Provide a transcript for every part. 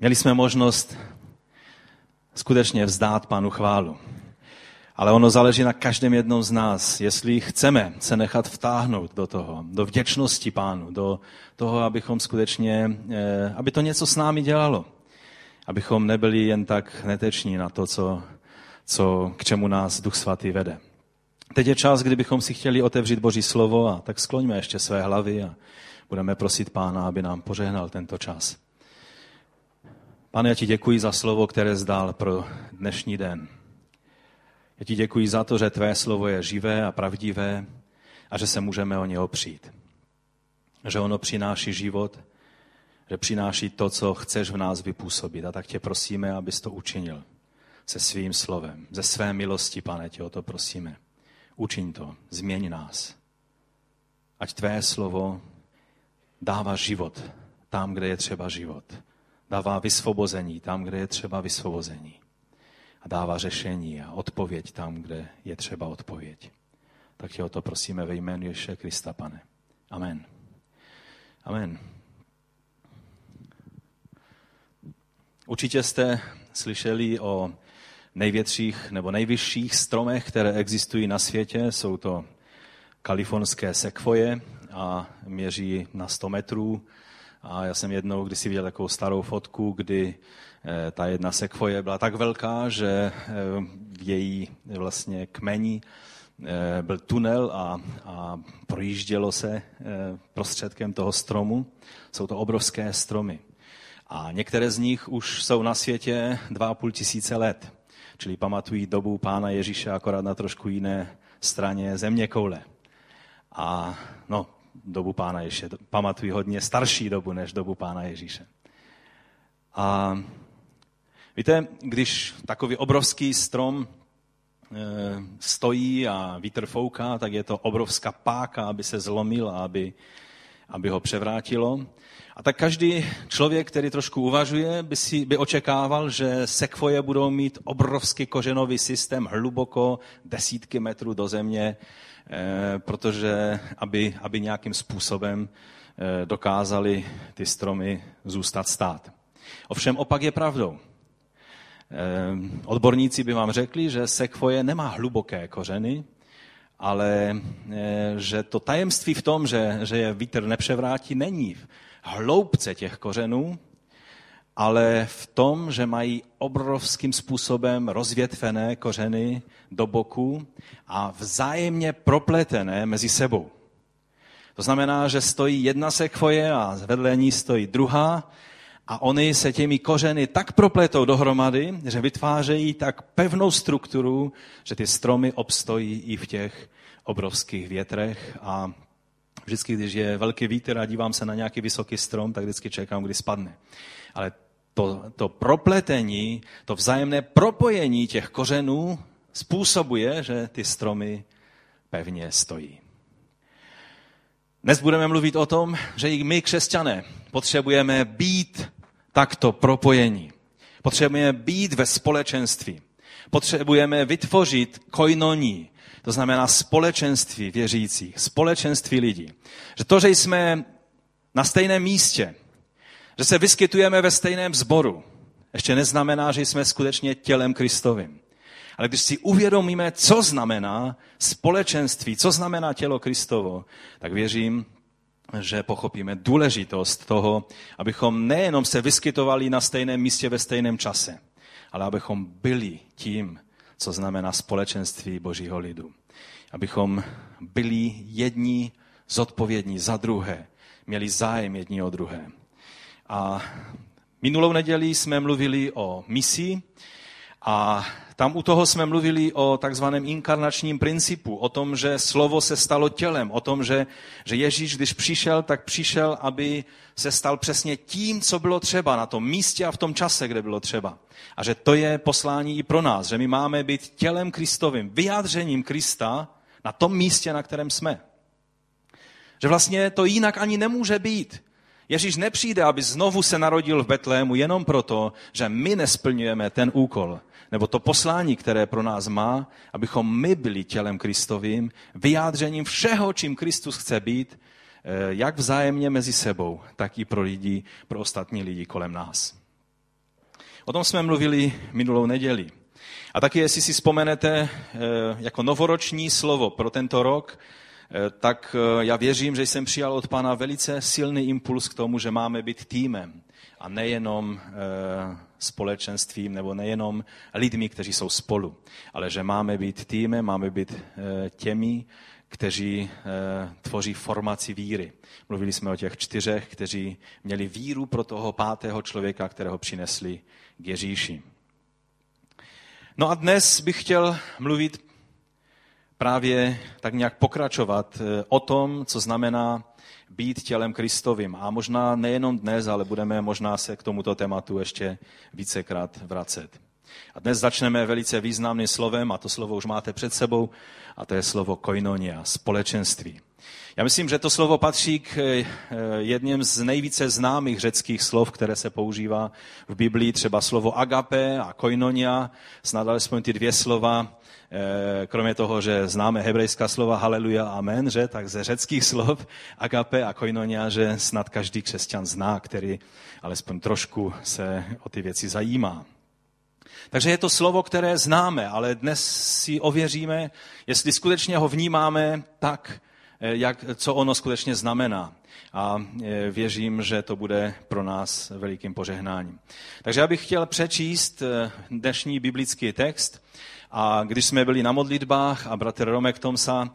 Měli jsme možnost skutečně vzdát Pánu chválu. Ale ono záleží na každém jednom z nás, jestli chceme se nechat vtáhnout do toho, do vděčnosti Pánu, do toho, abychom skutečně, eh, aby to něco s námi dělalo. Abychom nebyli jen tak neteční na to, co, co, k čemu nás Duch Svatý vede. Teď je čas, kdybychom si chtěli otevřít Boží slovo a tak skloňme ještě své hlavy a budeme prosit Pána, aby nám požehnal tento čas. Pane, já ti děkuji za slovo, které zdál pro dnešní den. Já ti děkuji za to, že tvé slovo je živé a pravdivé a že se můžeme o ně opřít. Že ono přináší život, že přináší to, co chceš v nás vypůsobit. A tak tě prosíme, abys to učinil se svým slovem. Ze své milosti, pane, tě o to prosíme. Učiň to, změň nás. Ať tvé slovo dává život tam, kde je třeba život. Dává vysvobození tam, kde je třeba vysvobození a dává řešení a odpověď tam, kde je třeba odpověď. Tak tě o to prosíme ve jménu Ježíše Krista, pane. Amen. Amen. Určitě jste slyšeli o největších nebo nejvyšších stromech, které existují na světě. Jsou to kalifornské sekvoje a měří na 100 metrů. A já jsem jednou kdysi viděl takovou starou fotku, kdy Eh, ta jedna sekvoje byla tak velká, že eh, v její vlastně kmeni eh, byl tunel a, a projíždělo se prostředkem toho stromu. Jsou to obrovské stromy. A některé z nich už jsou na světě 2,5 tisíce let. Čili pamatují dobu pána Ježíše akorát na trošku jiné straně země koule. A no, dobu pána Ježíše. Pamatují hodně starší dobu než dobu pána Ježíše. A Víte, když takový obrovský strom eh, stojí a vítr fouká, tak je to obrovská páka, aby se zlomil a aby, aby ho převrátilo. A tak každý člověk, který trošku uvažuje, by, si, by očekával, že sekvoje budou mít obrovský kořenový systém hluboko desítky metrů do země, protože aby, aby nějakým způsobem eh, dokázali ty stromy zůstat stát. Ovšem opak je pravdou. Ehm, odborníci by vám řekli, že sekvoje nemá hluboké kořeny, ale eh, že to tajemství v tom, že, že je vítr nepřevrátí, není v hloubce těch kořenů, ale v tom, že mají obrovským způsobem rozvětvené kořeny do boku a vzájemně propletené mezi sebou. To znamená, že stojí jedna sekvoje a vedle ní stojí druhá a oni se těmi kořeny tak propletou dohromady, že vytvářejí tak pevnou strukturu, že ty stromy obstojí i v těch obrovských větrech a vždycky, když je velký vítr a dívám se na nějaký vysoký strom, tak vždycky čekám, kdy spadne. Ale to, to propletení, to vzájemné propojení těch kořenů způsobuje, že ty stromy pevně stojí. Dnes budeme mluvit o tom, že i my, křesťané, potřebujeme být takto propojení. Potřebujeme být ve společenství. Potřebujeme vytvořit koinoní, to znamená společenství věřících, společenství lidí. Že to, že jsme na stejném místě, že se vyskytujeme ve stejném sboru, ještě neznamená, že jsme skutečně tělem Kristovým. Ale když si uvědomíme, co znamená společenství, co znamená tělo Kristovo, tak věřím, že pochopíme důležitost toho, abychom nejenom se vyskytovali na stejném místě ve stejném čase, ale abychom byli tím, co znamená společenství Božího lidu. Abychom byli jedni zodpovědní za druhé, měli zájem jedni o druhé. A minulou neděli jsme mluvili o misi a tam u toho jsme mluvili o takzvaném inkarnačním principu, o tom, že slovo se stalo tělem, o tom, že, že Ježíš, když přišel, tak přišel, aby se stal přesně tím, co bylo třeba na tom místě a v tom čase, kde bylo třeba. A že to je poslání i pro nás, že my máme být tělem Kristovým, vyjádřením Krista na tom místě, na kterém jsme. Že vlastně to jinak ani nemůže být. Ježíš nepřijde, aby znovu se narodil v Betlému jenom proto, že my nesplňujeme ten úkol, nebo to poslání, které pro nás má, abychom my byli tělem Kristovým, vyjádřením všeho, čím Kristus chce být, eh, jak vzájemně mezi sebou, tak i pro lidi, pro ostatní lidi kolem nás. O tom jsme mluvili minulou neděli. A taky, jestli si vzpomenete, eh, jako novoroční slovo pro tento rok, tak eh, já věřím, že jsem přijal od Pána velice silný impuls k tomu, že máme být týmem a nejenom společenstvím nebo nejenom lidmi, kteří jsou spolu, ale že máme být týmem, máme být těmi, kteří tvoří formaci víry. Mluvili jsme o těch čtyřech, kteří měli víru pro toho pátého člověka, kterého přinesli k Ježíši. No a dnes bych chtěl mluvit právě tak nějak pokračovat eh, o tom, co znamená být tělem Kristovým. A možná nejenom dnes, ale budeme možná se k tomuto tématu ještě vícekrát vracet. A dnes začneme velice významným slovem, a to slovo už máte před sebou, a to je slovo koinonia, společenství. Já myslím, že to slovo patří k eh, jedním z nejvíce známých řeckých slov, které se používá v Biblii, třeba slovo agape a koinonia, snad alespoň ty dvě slova, eh, kromě toho, že známe hebrejská slova haleluja, amen, že, tak ze řeckých slov agape a koinonia, že snad každý křesťan zná, který alespoň trošku se o ty věci zajímá. Takže je to slovo, které známe, ale dnes si ověříme, jestli skutečně ho vnímáme tak, jak, co ono skutečně znamená. A eh, věřím, že to bude pro nás velikým požehnáním. Takže já bych chtěl přečíst eh, dnešní biblický text. A když jsme byli na modlitbách a bratr Romek Tomsa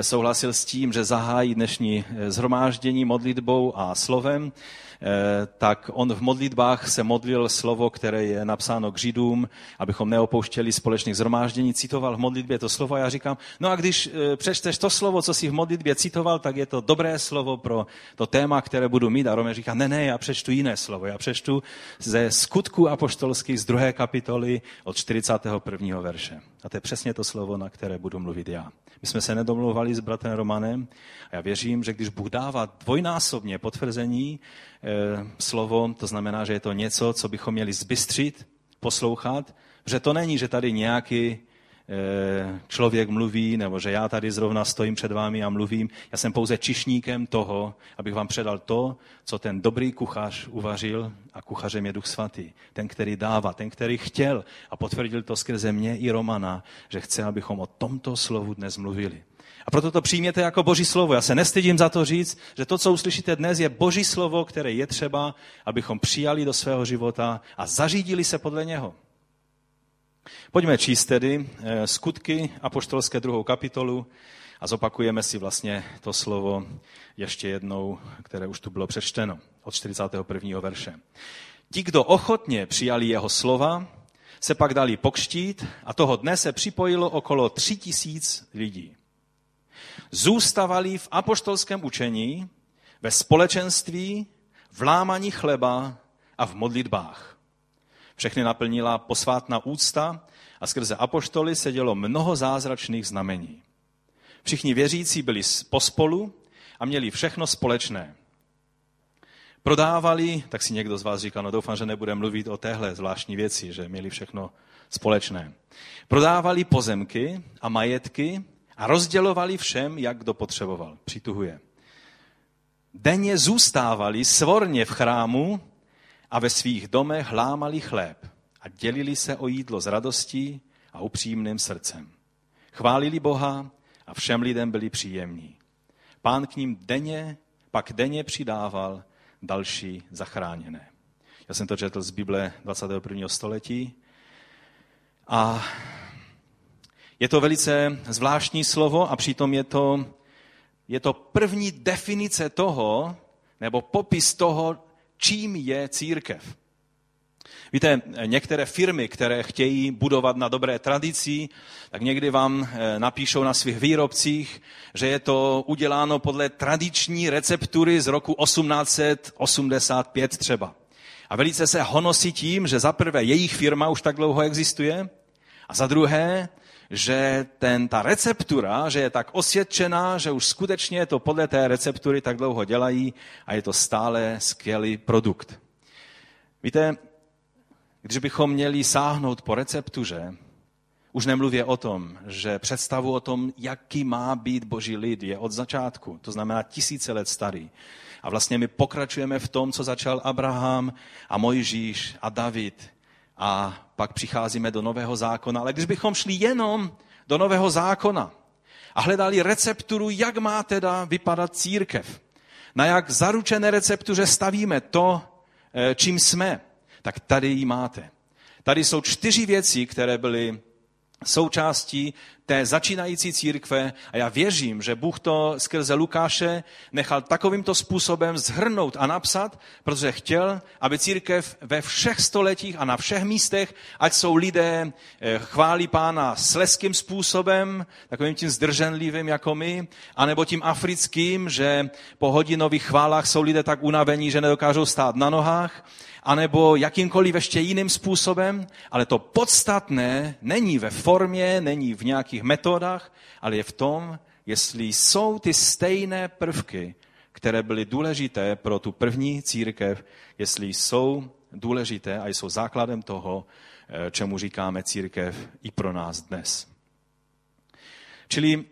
souhlasil s tím, že zahájí dnešní zhromáždění modlitbou a slovem, Eh, tak on v modlitbách se modlil slovo, které je napsáno k Židům, abychom neopouštěli společných zhromáždění, citoval v modlitbě to slovo a já říkám, no a když eh, přečteš to slovo, co si v modlitbě citoval, tak je to dobré slovo pro to téma, které budu mít. A Roman říká, ne, ne, já přečtu jiné slovo. Já přečtu ze skutku apoštolských z druhé kapitoly od 41. verše. A to je přesně to slovo, na které budu mluvit já. My jsme se nedomluvali s bratrem Romanem a já věřím, že když Bůh dává dvojnásobně potvrzení e, slovo, to znamená, že je to něco, co bychom měli zbystřit, poslouchat, že to není, že tady nějaký člověk mluví, nebo že já tady zrovna stojím před vámi a mluvím. Já jsem pouze čišníkem toho, abych vám předal to, co ten dobrý kuchař uvařil a kuchařem je Duch Svatý. Ten, který dává, ten, který chtěl a potvrdil to skrze mě i Romana, že chce, abychom o tomto slovu dnes mluvili. A proto to přijměte jako boží slovo. Já se nestydím za to říct, že to, co uslyšíte dnes, je boží slovo, které je třeba, abychom přijali do svého života a zařídili se podle něho. Pojďme číst tedy eh, skutky apoštolské druhou kapitolu a zopakujeme si vlastně to slovo ještě jednou, které už tu bylo přečteno od 41. verše. Ti, kdo ochotně přijali jeho slova, se pak dali pokštít a toho dne se připojilo okolo tři tisíc lidí. Zůstavali v apoštolském učení, ve společenství, v lámaní chleba a v modlitbách. Všechny naplnila posvátná úcta a skrze apoštoly se dělo mnoho zázračných znamení. Všichni věřící byli pospolu a měli všechno společné. Prodávali, tak si někdo z vás říká, no doufám, že nebude mluvit o téhle zvláštní věci, že měli všechno společné. Prodávali pozemky a majetky a rozdělovali všem, jak kdo potřeboval. Přituhuje. Denně zůstávali svorně v chrámu a ve svých domech lámali chléb a dělili se o jídlo s radostí a upřímným srdcem. Chválili Boha a všem lidem byli příjemní. Pán k ním denně, pak denně přidával další zachráněné. Já jsem to četl z Bible 21. století a je to velice zvláštní slovo a přitom je to, je to první definice toho, nebo popis toho, čím je církev. Víte, některé firmy, které chtějí budovat na dobré tradici, tak někdy vám eh, napíšou na svých výrobcích, že je to uděláno podle tradiční receptury z roku 1885 třeba. A velice se honosí tím, že za prvé jejich firma už tak dlouho existuje a za druhé, že ten, ta receptura, že je tak osvědčená, že už skutečně to podle té receptury tak dlouho dělají a je to stále skvělý produkt. Víte, když bychom měli sáhnout po receptuře, už nemluvě o tom, že představu o tom, jaký má být boží lid, je od začátku, to znamená tisíce let starý. A vlastně my pokračujeme v tom, co začal Abraham a Mojžíš a David a pak přicházíme do Nového zákona. Ale když bychom šli jenom do Nového zákona a hledali recepturu, jak má teda vypadat církev, na jak zaručené receptuře stavíme to, eh, čím jsme, tak tady ji máte. Tady jsou čtyři věci, které byly součástí té začínající církve a já věřím, že Bůh to skrze Lukáše nechal takovýmto způsobem zhrnout a napsat, protože chtěl, aby církev ve všech stoletích a na všech místech, ať jsou lidé eh, chválí pána sleským způsobem, takovým tím zdrženlivým jako my, anebo tím africkým, že po hodinových chválách jsou lidé tak unavení, že nedokážou stát na nohách, anebo jakýmkoliv ještě jiným způsobem, ale to podstatné není ve formě, není v nějakých metodách, ale je v tom, jestli jsou ty stejné prvky, které byly důležité pro tu první církev, jestli jsou důležité a jsou základem toho, eh, čemu říkáme církev i pro nás dnes. Čili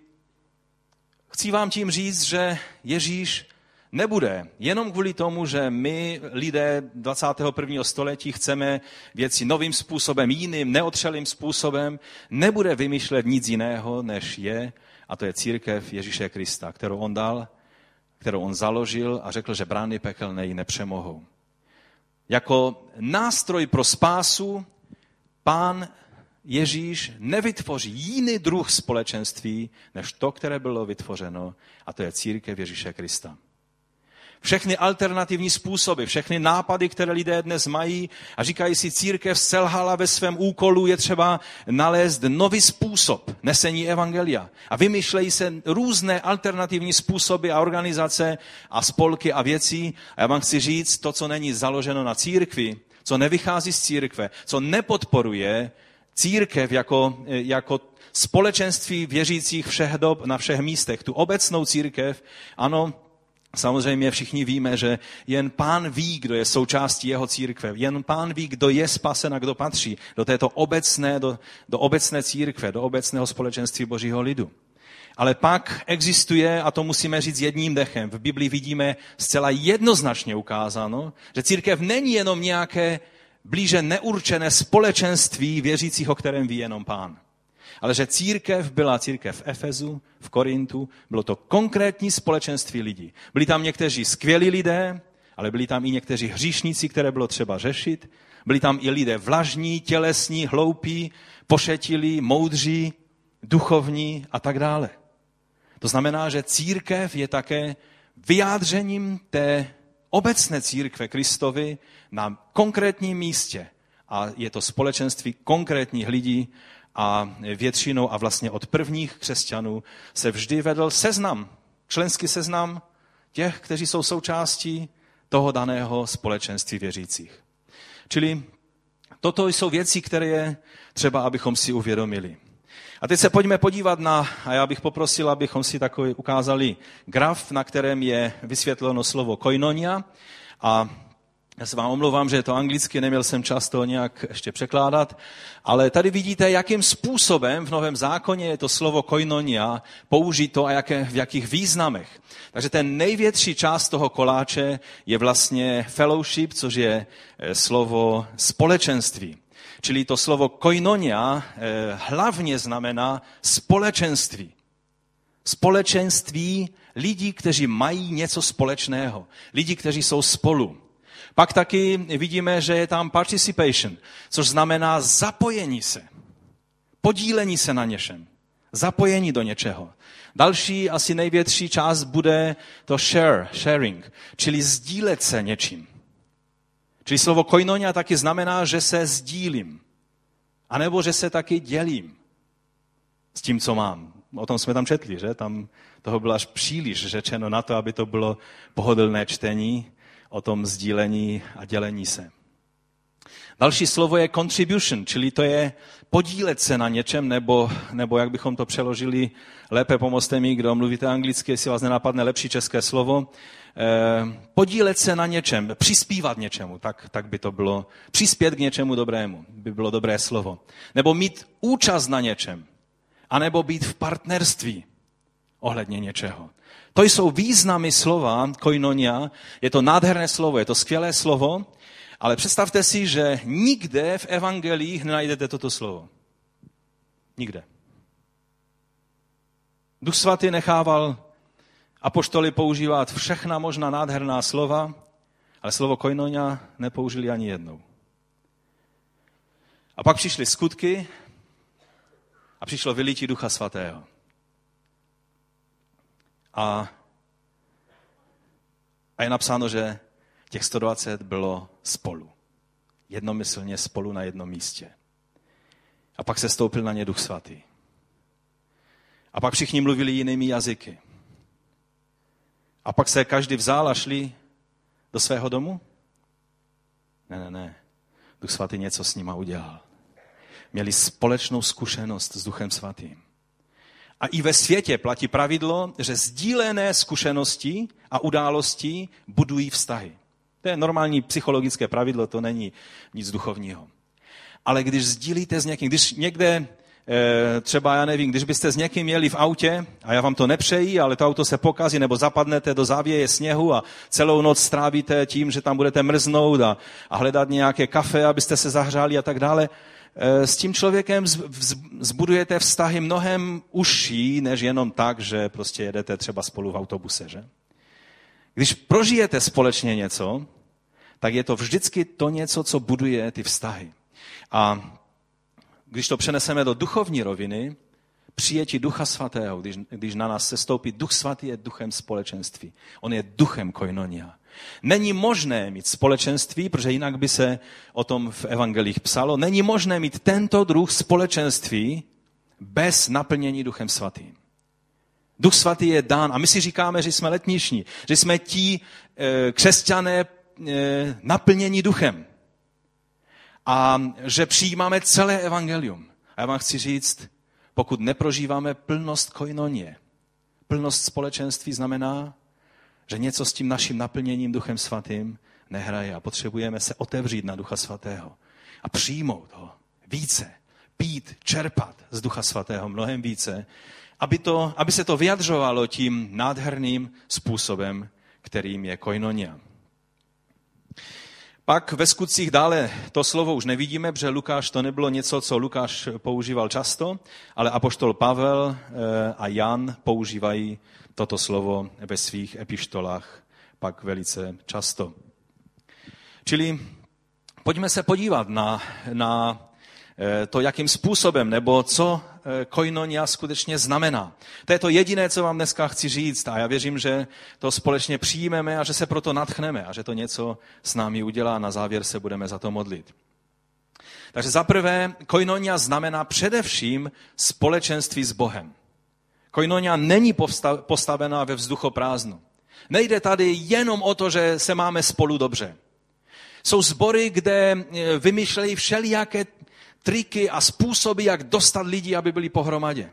chci vám tím říct, že Ježíš nebude jenom kvůli tomu, že my, lidé 21. století, chceme věci novým způsobem, jiným, neotřelým způsobem, nebude vymýšlet nic jiného, než je, a to je církev Ježíše Krista, kterou on dal, kterou on založil a řekl, že brány pekelné ji nepřemohou. Jako nástroj pro spásu pán Ježíš nevytvoří jiný druh společenství, než to, které bylo vytvořeno, a to je církev Ježíše Krista. Všechny alternativní způsoby, všechny nápady, které lidé dnes mají a říkají si, církev selhala ve svém úkolu, je třeba nalézt nový způsob nesení evangelia. A vymýšlejí se různé alternativní způsoby a organizace a spolky a věcí. A já vám chci říct, to, co není založeno na církvi, co nevychází z církve, co nepodporuje církev jako, jako společenství věřících všech dob na všech místech, tu obecnou církev, ano, Samozřejmě všichni víme, že jen pán ví, kdo je součástí jeho církve. Jen pán ví, kdo je spasen a kdo patří do této obecné, do, do obecné církve, do obecného společenství božího lidu. Ale pak existuje, a to musíme říct jedním dechem, v Biblii vidíme zcela jednoznačně ukázáno, že církev není jenom nějaké blíže neurčené společenství věřících, o kterém ví jenom pán ale že církev byla církev v Efezu, v Korintu, bylo to konkrétní společenství lidí. Byli tam někteří skvělí lidé, ale byli tam i někteří hříšníci, které bylo třeba řešit. Byli tam i lidé vlažní, tělesní, hloupí, pošetilí, moudří, duchovní a tak dále. To znamená, že církev je také vyjádřením té obecné církve Kristovi na konkrétním místě. A je to společenství konkrétních lidí, a většinou a vlastně od prvních křesťanů se vždy vedl seznam, členský seznam těch, kteří jsou součástí toho daného společenství věřících. Čili toto jsou věci, které je třeba, abychom si uvědomili. A teď se pojďme podívat na, a já bych poprosil, abychom si takový ukázali graf, na kterém je vysvětleno slovo koinonia. A já se vám omlouvám, že je to anglicky, neměl jsem čas to nějak ještě překládat, ale tady vidíte, jakým způsobem v Novém zákoně je to slovo koinonia použito a jaké, v jakých významech. Takže ten největší část toho koláče je vlastně fellowship, což je eh, slovo společenství. Čili to slovo koinonia eh, hlavně znamená společenství. Společenství lidí, kteří mají něco společného. Lidí, kteří jsou spolu. Pak taky vidíme, že je tam participation, což znamená zapojení se, podílení se na něčem, zapojení do něčeho. Další, asi největší část bude to share, sharing, čili sdílet se něčím. Čili slovo koinonia taky znamená, že se sdílím. A nebo že se taky dělím s tím, co mám. O tom jsme tam četli, že? Tam toho bylo až příliš řečeno na to, aby to bylo pohodlné čtení o tom sdílení a dělení se. Další slovo je contribution, čili to je podílet se na něčem, nebo, nebo jak bychom to přeložili, lépe pomozte mi, kdo mluvíte anglicky, jestli vás nenapadne lepší české slovo, eh, podílet se na něčem, přispívat něčemu, tak, tak by to bylo, přispět k něčemu dobrému, by bylo dobré slovo. Nebo mít účast na něčem, anebo být v partnerství ohledně něčeho. To jsou významy slova koinonia. Je to nádherné slovo, je to skvělé slovo. Ale představte si, že nikde v evangelích nenajdete toto slovo. Nikde. Duch svatý nechával apoštoly používat všechna možná nádherná slova, ale slovo koinonia nepoužili ani jednou. A pak přišly skutky a přišlo vylítí Ducha Svatého. A, a je napsáno, že těch 120 bylo spolu. Jednomyslně spolu na jednom místě. A pak se stoupil na ně Duch Svatý. A pak všichni mluvili jinými jazyky. A pak se každý vzal a šli do svého domu? Ne, ne, ne. Duch Svatý něco s nima udělal. Měli společnou zkušenost s Duchem Svatým. A i ve světě platí pravidlo, že sdílené zkušenosti a události budují vztahy. To je normální psychologické pravidlo, to není nic duchovního. Ale když sdílíte s někým, když někde eh, třeba, já nevím, když byste s někým jeli v autě, a já vám to nepřeji, ale to auto se pokazí, nebo zapadnete do závěje sněhu a celou noc strávíte tím, že tam budete mrznout a, a hledat nějaké kafe, abyste se zahřáli a tak dále, s tím člověkem zbudujete vztahy mnohem užší, než jenom tak, že prostě jedete třeba spolu v autobuse, že? Když prožijete společně něco, tak je to vždycky to něco, co buduje ty vztahy. A když to přeneseme do duchovní roviny, přijetí Ducha Svatého, když, když na nás se stoupí, Duch Svatý je duchem společenství. On je duchem koinonia. Není možné mít společenství, protože jinak by se o tom v evangelích psalo, není možné mít tento druh společenství bez naplnění Duchem Svatým. Duch Svatý je dán a my si říkáme, že jsme letniční, že jsme ti e, křesťané e, naplnění duchem a že přijímáme celé evangelium. A já vám chci říct, pokud neprožíváme plnost koinonie, plnost společenství znamená, že něco s tím naším naplněním Duchem Svatým nehraje a potřebujeme se otevřít na Ducha Svatého a přijmout ho více, pít, čerpat z Ducha Svatého mnohem více, aby, to, aby se to vyjadřovalo tím nádherným způsobem, kterým je koinonia. Pak ve skutcích dále to slovo už nevidíme, protože Lukáš to nebylo něco, co Lukáš používal často, ale apoštol Pavel eh, a Jan používají toto slovo ve svých epištolách pak velice často. Čili pojďme se podívat na, na eh, to, jakým způsobem nebo co koinonia skutečně znamená. To je to jediné, co vám dneska chci říct a já věřím, že to společně přijmeme a že se proto natchneme a že to něco s námi udělá na závěr se budeme za to modlit. Takže za prvé, koinonia znamená především společenství s Bohem. Koinonia není postavená ve vzduchoprázdnu. Nejde tady jenom o to, že se máme spolu dobře. Jsou sbory, kde eh, vymýšlejí všelijaké triky a způsoby, jak dostat lidi, aby byli pohromadě.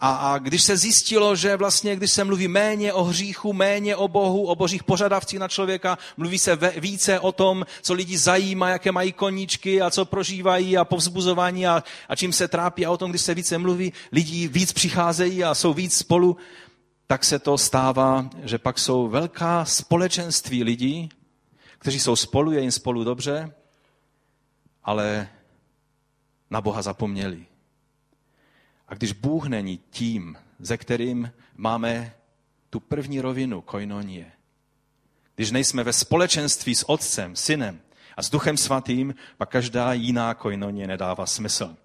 A, a když se zjistilo, že vlastně, když se mluví méně o hříchu, méně o Bohu, o božích požadavcích na člověka, mluví se ve, více o tom, co lidi zajímá, jaké mají koníčky a co prožívají a povzbuzování a, a čím se trápí a o tom, když se více mluví, lidi víc přicházejí a jsou víc spolu, tak se to stává, že pak jsou velká společenství lidí, kteří jsou spolu, je jim spolu dobře, ale na Boha zapomněli. A když Bůh není tím, ze kterým máme tu první rovinu koinonie, když nejsme ve společenství s Otcem, Synem a s Duchem Svatým, pak každá jiná koinonie nedává smysl.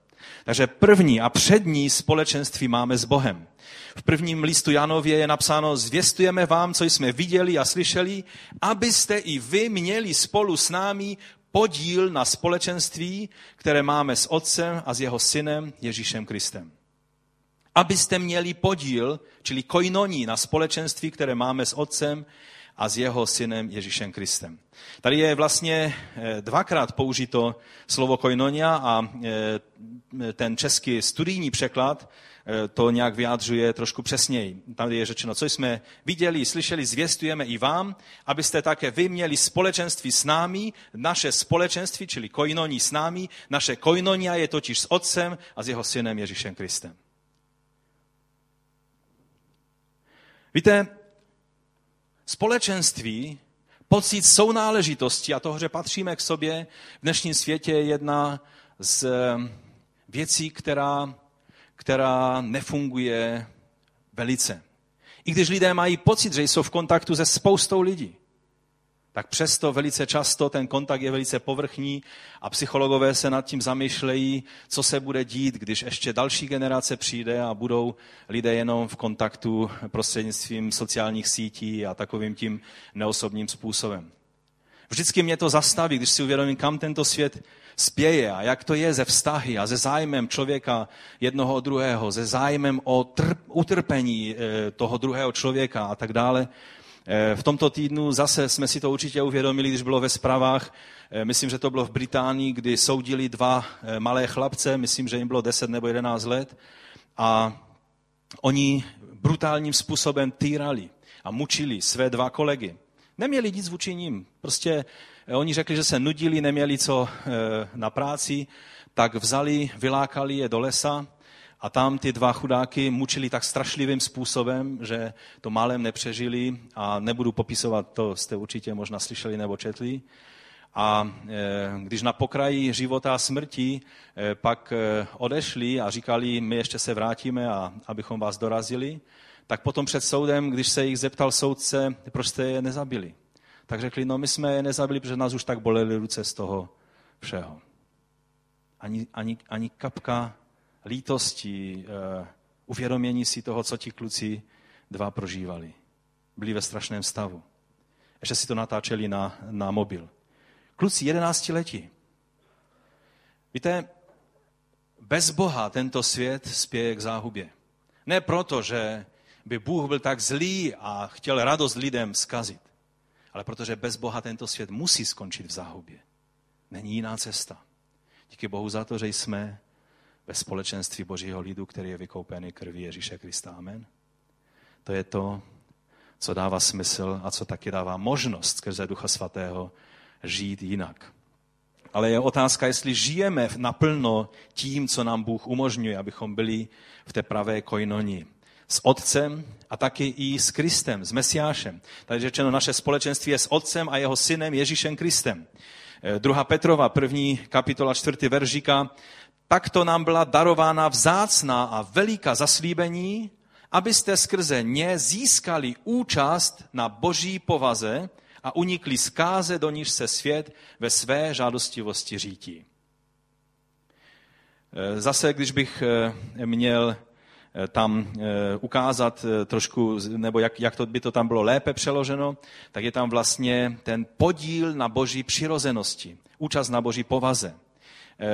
Takže první a přední společenství máme s Bohem. V prvním listu Janově je napsáno, zvěstujeme vám, co jsme viděli a slyšeli, abyste i vy měli spolu s námi podíl na společenství, které máme s Otcem a s jeho synem Ježíšem Kristem. Abyste měli podíl, čili koinoní na společenství, které máme s Otcem a s jeho synem Ježíšem Kristem. Tady je vlastně eh, dvakrát použito slovo koinonia a eh, ten český studijní překlad Eh, to nějak vyjádřuje trošku přesněji. Tady je řečeno, co jsme viděli, slyšeli, zvěstujeme i vám, abyste také vy měli společenství s námi, naše společenství, čili koinoní s námi, naše koinonia je totiž s Otcem a s jeho synem Ježíšem Kristem. Víte, společenství pocit sounáležitosti a toho, že patříme k sobě v dnešním světě je jedna z eh, věcí, která, která nefunguje velice. I když lidé mají pocit, že jsou v kontaktu se spoustou lidí, tak přesto velice často ten kontakt je velice povrchní a psychologové se nad tím zamýšlejí, co se bude dít, když ještě další generace přijde a budou lidé jenom v kontaktu prostřednictvím sociálních sítí a takovým tím neosobním způsobem. Vždycky mě to zastaví, když si uvědomím, kam tento svět spěje a jak to je ze vztahy a ze zájmem člověka jednoho druhého, ze zájmem o trp, utrpení eh, toho druhého člověka a tak dále. Eh, v tomto týdnu zase jsme si to určitě uvědomili, když bylo ve zprávách, eh, myslím, že to bylo v Británii, kdy soudili dva malé chlapce, myslím, že jim bylo 10 nebo 11 let a oni brutálním způsobem týrali a mučili své dva kolegy. Neměli nic vůči ním. Prostě eh, oni řekli, že se nudili, neměli co eh, na práci, tak vzali, vylákali je do lesa a tam ty dva chudáky mučili tak strašlivým způsobem, že to málem nepřežili a nebudu popisovat, to jste určitě možná slyšeli nebo četli. A eh, když na pokraji života a smrti pak odešli a říkali, my ještě se vrátíme, a abychom vás dorazili, tak potom před soudem, když se jich zeptal soudce, proč jste je nezabili, tak řekli, no my jsme je nezabili, protože nás už tak bolely ruce z toho všeho. Ani, ani, ani kapka lítosti, uh, uvědomění si toho, co ti kluci dva prožívali. Byli ve strašném stavu. Ještě si to natáčeli na, na mobil. Kluci, jedenácti letí. Víte, bez Boha tento svět spěje k záhubě. Ne proto, že by Bůh byl tak zlý a chtěl radost lidem zkazit. Ale protože bez Boha tento svět musí skončit v záhubě. Není jiná cesta. Díky Bohu za to, že jsme ve společenství Božího lidu, který je vykoupený krví Ježíše Krista. Amen. To je to, co dává smysl a co taky dává možnost skrze Ducha Svatého žít jinak. Ale je otázka, jestli žijeme naplno tím, co nám Bůh umožňuje, abychom byli v té pravé kojnoni s Otcem a taky i s Kristem, s Mesiášem. Tady řečeno, naše společenství je s Otcem a jeho synem Ježíšem Kristem. Eh, druhá Petrova, první kapitola, čtvrtý verš říká, takto nám byla darována vzácná a veliká zaslíbení, abyste skrze ně získali účast na boží povaze a unikli zkáze, do níž se svět ve své žádostivosti řítí. Eh, zase, když bych eh, měl Eh, tam ukázat trošku, nebo jak, jak to by to tam bylo lépe přeloženo, tak je tam vlastně ten podíl na boží přirozenosti, účast na boží povaze.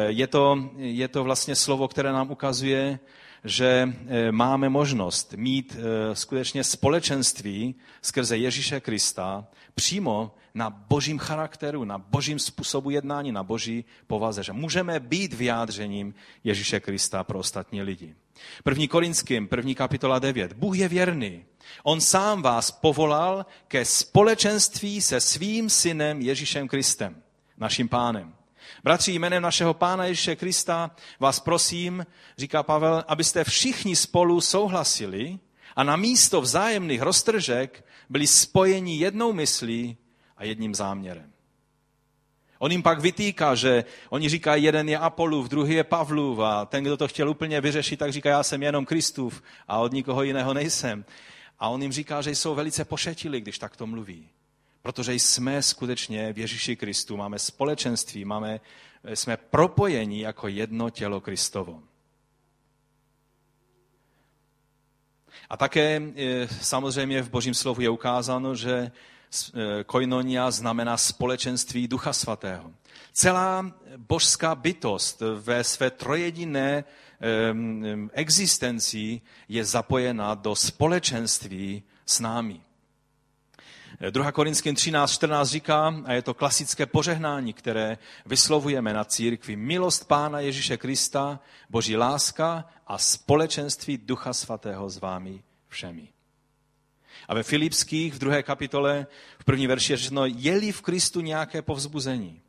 Je to, je to vlastně slovo, které nám ukazuje, že máme možnost mít skutečně společenství skrze Ježíše Krista přímo na božím charakteru, na božím způsobu jednání, na boží povaze. Že můžeme být vyjádřením Ježíše Krista pro ostatní lidi. První Korinským, první kapitola 9. Bůh je věrný. On sám vás povolal ke společenství se svým synem Ježíšem Kristem, naším pánem. Bratři, jménem našeho pána Ježíše Krista vás prosím, říká Pavel, abyste všichni spolu souhlasili a na místo vzájemných roztržek byli spojeni jednou myslí a jedním záměrem. On jim pak vytýká, že oni říkají, jeden je Apolův, druhý je Pavlův a ten, kdo to chtěl úplně vyřešit, tak říká, já jsem jenom Kristův a od nikoho jiného nejsem. A on jim říká, že jsou velice pošetili, když takto mluví. Protože jsme skutečně v Ježíši Kristu, máme společenství, máme, jsme propojeni jako jedno tělo Kristovo. A také e, samozřejmě v Božím slovu je ukázáno, že Eh, koinonia znamená společenství Ducha Svatého. Celá božská bytost ve své trojediné existenci je zapojena do společenství s námi. 2. Eh, Korinským 13, 14 říká, a je to klasické požehnání, které vyslovujeme na církvi, milost Pána Ježíše Krista, Boží láska a společenství Ducha Svatého s vámi všemi. A ve Filipských v druhé kapitole v první verši je řečeno, je v Kristu nějaké povzbuzení,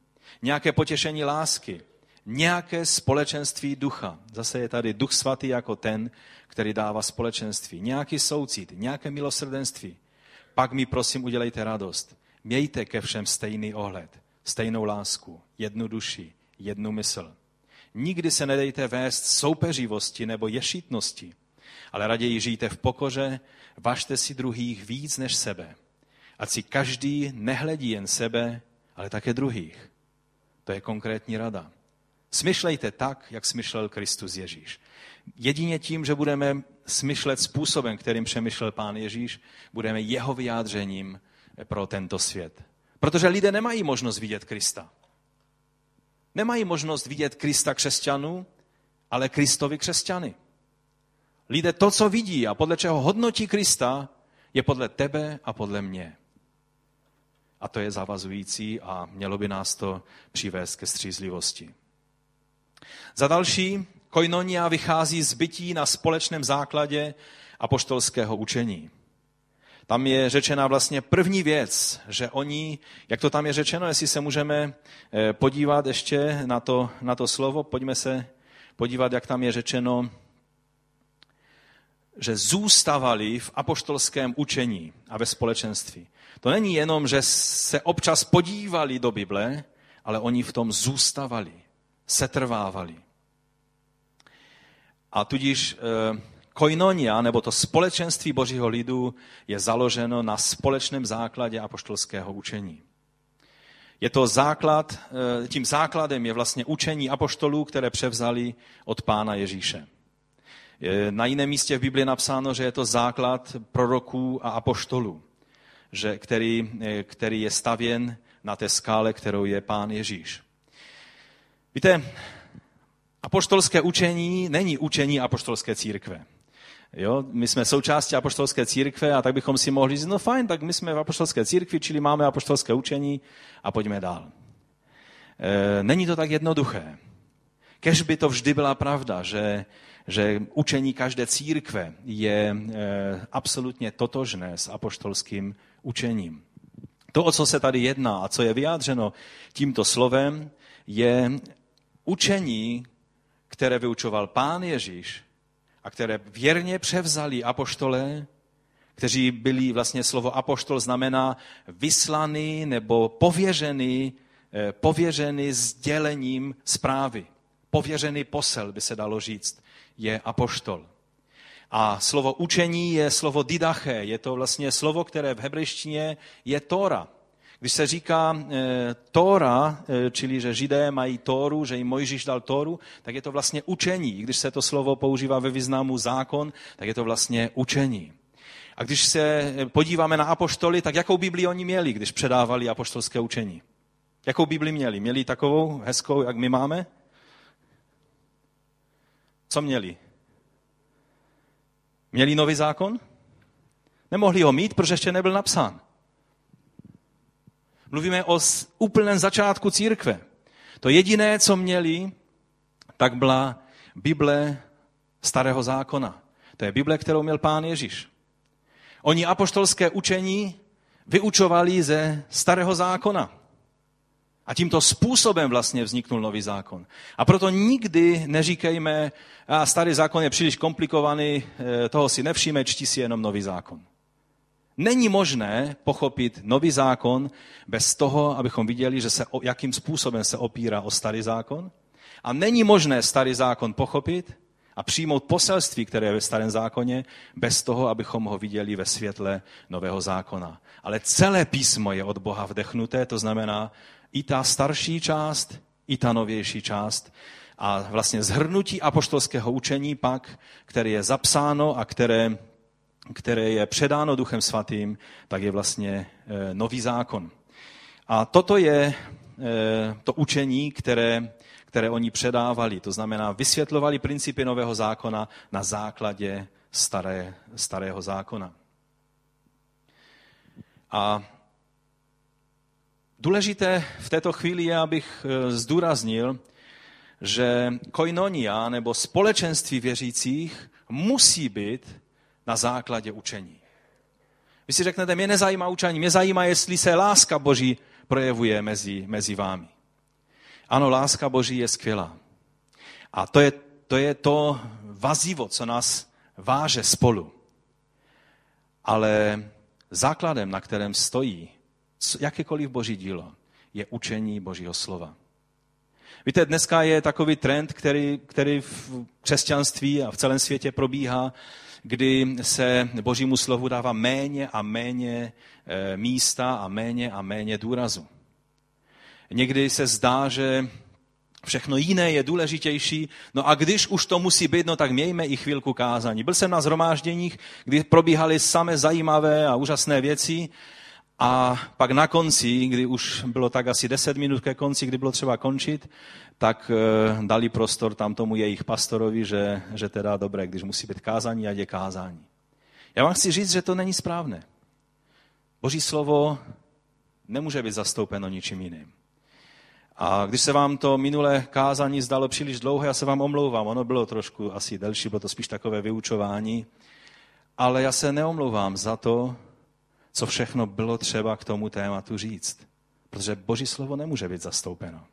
nějaké potěšení lásky, nějaké společenství ducha. Zase je tady duch svatý jako ten, který dává společenství. Nějaký soucit, nějaké milosrdenství. Pak mi prosím udělejte radost. Mějte ke všem stejný ohled, stejnou lásku, jednu duši, jednu mysl. Nikdy se nedejte vést soupeřivosti nebo ješitnosti, ale raději žijte v pokoře, važte si druhých víc než sebe. Ať si každý nehledí jen sebe, ale také druhých. To je konkrétní rada. Smyšlejte tak, jak smyšlel Kristus Ježíš. Jedině tím, že budeme smyšlet způsobem, kterým přemýšlel pán Ježíš, budeme jeho vyjádřením pro tento svět. Protože lidé nemají možnost vidět Krista. Nemají možnost vidět Krista křesťanů, ale Kristovi křesťany. Lidé to, co vidí a podle čeho hodnotí Krista, je podle tebe a podle mě. A to je zavazující a mělo by nás to přivést ke střízlivosti. Za další, koinonia vychází z bytí na společném základě apoštolského učení. Tam je řečena vlastně první věc, že oni, jak to tam je řečeno, jestli se můžeme eh, podívat ještě na to, na to slovo, pojďme se podívat, jak tam je řečeno, že zůstavali v apoštolském učení a ve společenství. To není jenom, že se občas podívali do Bible, ale oni v tom zůstavali, setrvávali. A tudíž eh, koinonia, nebo to společenství božího lidu, je založeno na společném základě apoštolského učení. Je to základ, eh, tím základem je vlastně učení apoštolů, které převzali od pána Ježíše. Na jiném místě v Biblii je napsáno, že je to základ proroků a apoštolů, že, který, eh, který je stavěn na té skále, kterou je pán Ježíš. Víte, apoštolské učení není učení apoštolské církve. Jo? My jsme součástí apoštolské církve a tak bychom si mohli říct, no fajn, tak my jsme v apoštolské církvi, čili máme apoštolské učení a pojďme dál. E, není to tak jednoduché. Kež by to vždy byla pravda, že, že učení každé církve je e, absolutně totožné s apoštolským učením. To, o co se tady jedná a co je vyjádřeno tímto slovem, je učení, které vyučoval pán Ježíš a které věrně převzali apoštolé, kteří byli, vlastně slovo apoštol znamená vyslaný nebo pověřený, eh, pověřený sdělením zprávy. Pověřený posel, by se dalo říct, je apoštol. A slovo učení je slovo didache, je to vlastně slovo, které v hebrejštině je Tóra. Když se říká e, Tóra, e, čili že židé mají Tóru, že jim Mojžíš dal Tóru, tak je to vlastně učení. Když se to slovo používá ve významu zákon, tak je to vlastně učení. A když se podíváme na apoštoly, tak jakou Bibli oni měli, když předávali apoštolské učení? Jakou Bibli měli? Měli takovou hezkou, jak my máme? Co měli? Měli nový zákon? Nemohli ho mít, protože ještě nebyl napsán. Mluvíme o úplném začátku církve. To jediné, co měli, tak byla Bible starého zákona. To je Bible, kterou měl pán Ježíš. Oni apoštolské učení vyučovali ze starého zákona. A tímto způsobem vlastně vzniknul nový zákon. A proto nikdy neříkejme, a starý zákon je příliš komplikovaný, eh, toho si nevšíme, čti si jenom nový zákon. Není možné pochopit nový zákon bez toho, abychom viděli, že se, jakým způsobem se opírá o starý zákon. A není možné starý zákon pochopit a přijmout poselství, které je ve starém zákoně, bez toho, abychom ho viděli ve světle nového zákona. Ale celé písmo je od Boha vdechnuté, to znamená i ta starší část, i ta novější část. A vlastně zhrnutí apoštolského učení pak, které je zapsáno a které které je předáno Duchem Svatým, tak je vlastně eh, nový zákon. A toto je eh, to učení, které, které oni předávali. To znamená, vysvětlovali principy nového zákona na základě staré, starého zákona. A důležité v této chvíli je, abych eh, zdůraznil, že koinonia nebo společenství věřících musí být na základě učení. Vy si řeknete, mě nezajímá učení, mě zajímá, jestli se láska Boží projevuje mezi, mezi vámi. Ano, láska Boží je skvělá. A to je, to je to vazivo, co nás váže spolu. Ale základem, na kterém stojí jakékoliv boží dílo je učení božího slova. Víte, dneska je takový trend, který, který v křesťanství a v celém světě probíhá, kdy se božímu slovu dává méně a méně eh, místa a méně a méně důrazu. Někdy se zdá, že všechno jiné je důležitější. No a když už to musí být, no tak mějme i chvilku kázání. Byl jsem na zhromážděních, kdy probíhaly samé zajímavé a úžasné věci a pak na konci, kdy už bylo tak asi 10 minut ke konci, kdy bylo třeba končit, tak e, dali prostor tam tomu jejich pastorovi, že, že teda dobré, když musí být kázání, ať je kázání. Já vám chci říct, že to není správné. Boží slovo nemůže být zastoupeno ničím jiným. A když se vám to minulé kázání zdalo příliš dlouhé, já se vám omlouvám. Ono bylo trošku asi delší, bylo to spíš takové vyučování. Ale já se neomlouvám za to, co všechno bylo třeba k tomu tématu říct. Protože Boží slovo nemůže být zastoupeno.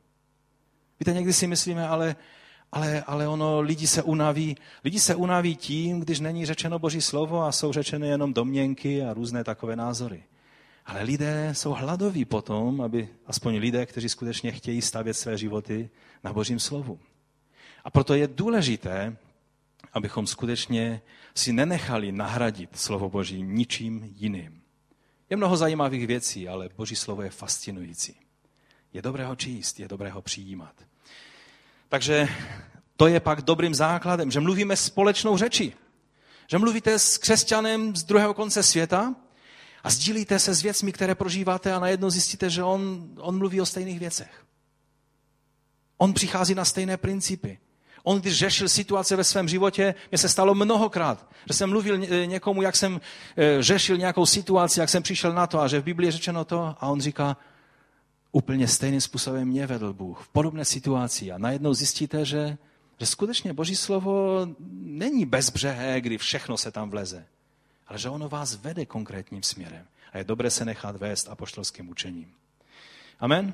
Víte, někdy si myslíme, ale, ale, ale ono, lidi se unaví, lidi se unaví tím, když není řečeno Boží slovo a jsou řečeny jenom domněnky a různé takové názory. Ale lidé jsou hladoví potom, aby aspoň lidé, kteří skutečně chtějí stavět své životy na Božím slovu. A proto je důležité, abychom skutečně si nenechali nahradit slovo Boží ničím jiným. Je mnoho zajímavých věcí, ale Boží slovo je fascinující. Je dobré ho číst, je dobré ho přijímat. Takže to je pak dobrým základem, že mluvíme společnou řeči. Že mluvíte s křesťanem z druhého konce světa a sdílíte se s věcmi, které prožíváte a najednou zjistíte, že on, on mluví o stejných věcech. On přichází na stejné principy. On, když řešil situace ve svém životě, mně se stalo mnohokrát, že jsem mluvil někomu, jak jsem eh, řešil nějakou situaci, jak jsem přišel na to a že v Biblii je řečeno to a on říká, úplně stejným způsobem mě vedl Bůh v podobné situaci a najednou zjistíte, že, že skutečně Boží slovo není bezbřehé, kdy všechno se tam vleze, ale že ono vás vede konkrétním směrem a je dobré se nechat vést apoštolským učením. Amen?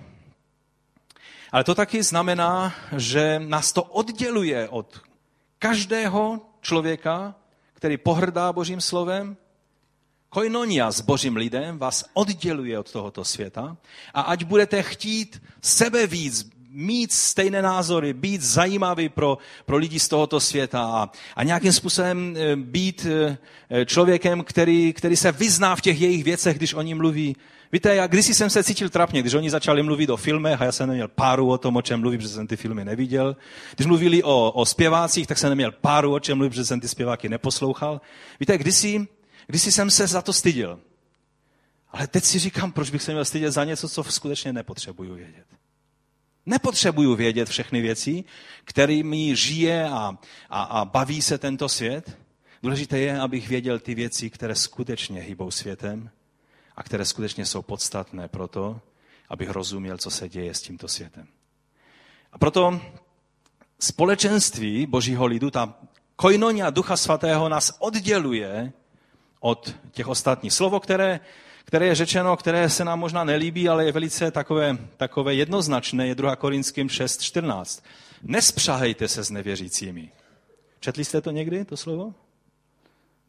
Ale to taky znamená, že nás to odděluje od každého člověka, který pohrdá Božím slovem. Koinonia s Božím lidem vás odděluje od tohoto světa a ať budete chtít sebe víc, mít stejné názory, být zajímavý pro, pro lidi z tohoto světa a, a nějakým způsobem eh, být eh, člověkem, který, který se vyzná v těch jejich věcech, když oni mluví, Víte, já když jsem se cítil trapně, když oni začali mluvit o filmech a já jsem neměl páru o tom, o čem mluví, protože jsem ty filmy neviděl. Když mluvili o, o zpěvácích, tak jsem neměl páru o čem mluví, protože jsem ty zpěváky neposlouchal. Víte, kdysi, kdysi jsem se za to styděl. Ale teď si říkám, proč bych se měl stydět za něco, co skutečně nepotřebuju vědět. Nepotřebuju vědět všechny věci, kterými žije a, a, a baví se tento svět. Důležité je, abych věděl ty věci, které skutečně hýbou světem a které skutečně jsou podstatné pro to, abych rozuměl, co se děje s tímto světem. A proto společenství božího lidu, ta koinonia ducha svatého nás odděluje od těch ostatních. Slovo, které, které je řečeno, které se nám možná nelíbí, ale je velice takové, takové jednoznačné, je 2. Korinským 6.14. Nespřahejte se s nevěřícími. Četli jste to někdy, to slovo?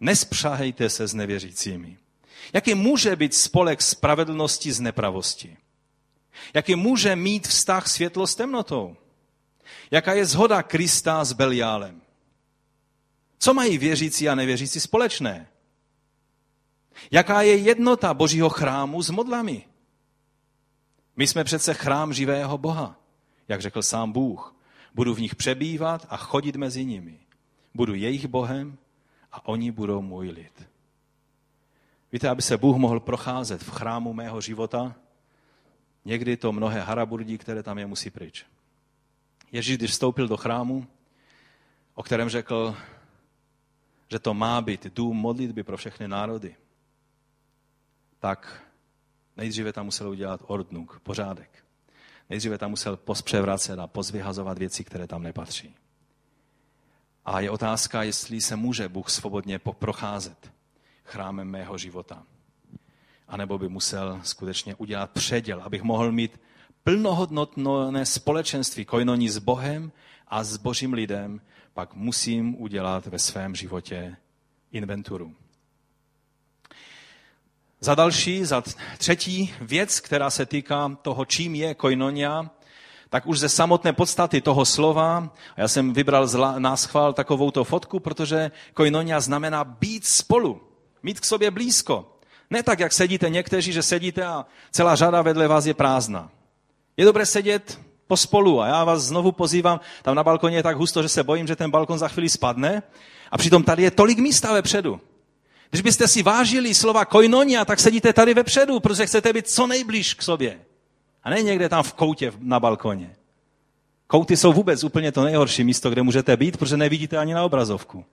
Nespřahejte se s nevěřícími. Jaký může být spolek spravedlnosti z nepravosti? Jaký může mít vztah světlo s temnotou? Jaká je zhoda Krista s Beliálem? Co mají věřící a nevěřící společné? Jaká je jednota Božího chrámu s modlami? My jsme přece chrám živého Boha, jak řekl sám Bůh. Budu v nich přebývat a chodit mezi nimi. Budu jejich Bohem a oni budou můj lid. Víte, aby se Bůh mohl procházet v chrámu mého života, někdy to mnohé haraburdí, které tam je, musí pryč. Ježíš, když vstoupil do chrámu, o kterém řekl, že to má být dům modlitby pro všechny národy, tak nejdříve tam musel udělat ordnung, pořádek. Nejdříve tam musel pospřevracet a pozvyhazovat věci, které tam nepatří. A je otázka, jestli se může Bůh svobodně procházet chrámem mého života. A nebo by musel skutečně udělat předěl, abych mohl mít plnohodnotné společenství koinoní s Bohem a s božím lidem, pak musím udělat ve svém životě inventuru. Za další, za třetí věc, která se týká toho, čím je koinonia, tak už ze samotné podstaty toho slova, a já jsem vybral na schvál takovou to fotku, protože koinonia znamená být spolu, mít k sobě blízko. Ne tak, jak sedíte někteří, že sedíte a celá řada vedle vás je prázdná. Je dobré sedět pospolu a já vás znovu pozývám, tam na balkoně je tak husto, že se bojím, že ten balkon za chvíli spadne a přitom tady je tolik místa vepředu. Když byste si vážili slova koinonia, tak sedíte tady vepředu, protože chcete být co nejblíž k sobě. A ne někde tam v koutě na balkoně. Kouty jsou vůbec úplně to nejhorší místo, kde můžete být, protože nevidíte ani na obrazovku.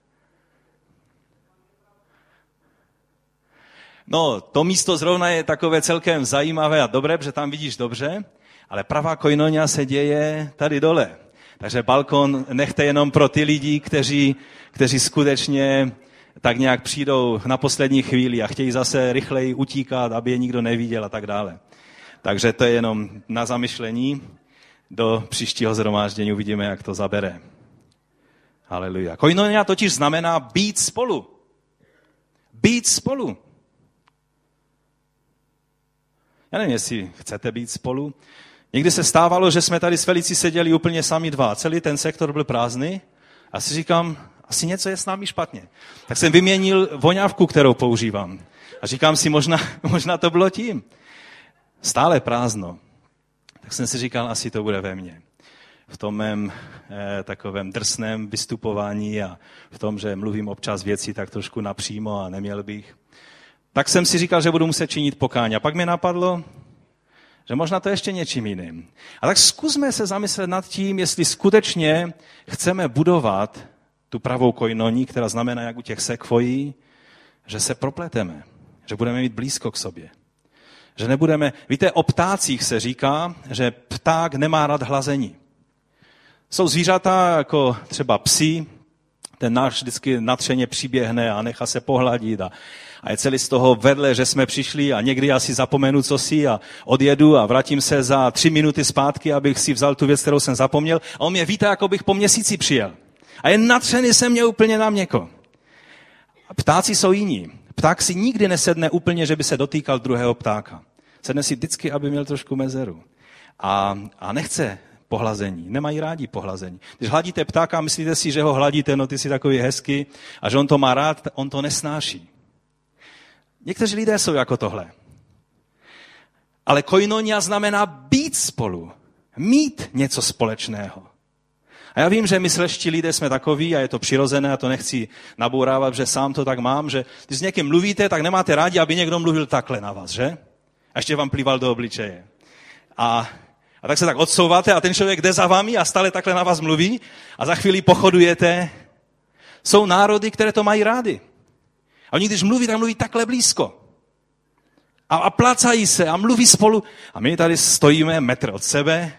No, to místo zrovna je takové celkem zajímavé a dobré, protože tam vidíš dobře, ale pravá koinonia se děje tady dole. Takže balkon nechte jenom pro ty lidi, kteří, kteří skutečně tak nějak přijdou na poslední chvíli a chtějí zase rychleji utíkat, aby je nikdo neviděl a tak dále. Takže to je jenom na zamyšlení. Do příštího zhromáždění uvidíme, jak to zabere. Haleluja. Koinonia totiž znamená být spolu. Být spolu. Já nevím, jestli chcete být spolu. Někdy se stávalo, že jsme tady s Felicí seděli úplně sami dva. Celý ten sektor byl prázdný. A si říkám, asi něco je s námi špatně. Tak jsem vyměnil voňávku, kterou používám. A říkám si, možná, možná to bylo tím. Stále prázdno. Tak jsem si říkal, asi to bude ve mně. V tom mém eh, takovém drsném vystupování a v tom, že mluvím občas věci tak trošku napřímo a neměl bych. Tak jsem si říkal, že budu muset činit pokání. A pak mi napadlo, že možná to ještě něčím jiným. A tak zkusme se zamyslet nad tím, jestli skutečně chceme budovat tu pravou koinoní, která znamená, jak u těch sekvojí, že se propleteme, že budeme mít blízko k sobě. Že nebudeme, víte, o ptácích se říká, že pták nemá rád hlazení. Jsou zvířata jako třeba psi, ten náš vždycky natřeně přiběhne a nechá se pohladit a, a je celý z toho vedle, že jsme přišli a někdy asi zapomenu co si a odjedu a vrátím se za tři minuty zpátky, abych si vzal tu věc, kterou jsem zapomněl a on mě vítá, jako bych po měsíci přijel. A je natřený se mě úplně na měko. Ptáci jsou jiní. Pták si nikdy nesedne úplně, že by se dotýkal druhého ptáka. Sedne si vždycky, aby měl trošku mezeru. A, a nechce pohlazení. Nemají rádi pohlazení. Když hladíte ptáka, myslíte si, že ho hladíte, no ty si takový hezky a že on to má rád, on to nesnáší. Někteří lidé jsou jako tohle. Ale koinonia znamená být spolu, mít něco společného. A já vím, že my sleští lidé jsme takoví a je to přirozené a to nechci nabourávat, že sám to tak mám, že když s někým mluvíte, tak nemáte rádi, aby někdo mluvil takhle na vás, že? A ještě vám plival do obličeje. A, a tak se tak odsouváte a ten člověk jde za vámi a stále takhle na vás mluví a za chvíli pochodujete. Jsou národy, které to mají rádi. A oni, když mluví, tak mluví takhle blízko. A, a placají se a mluví spolu. A my tady stojíme metr od sebe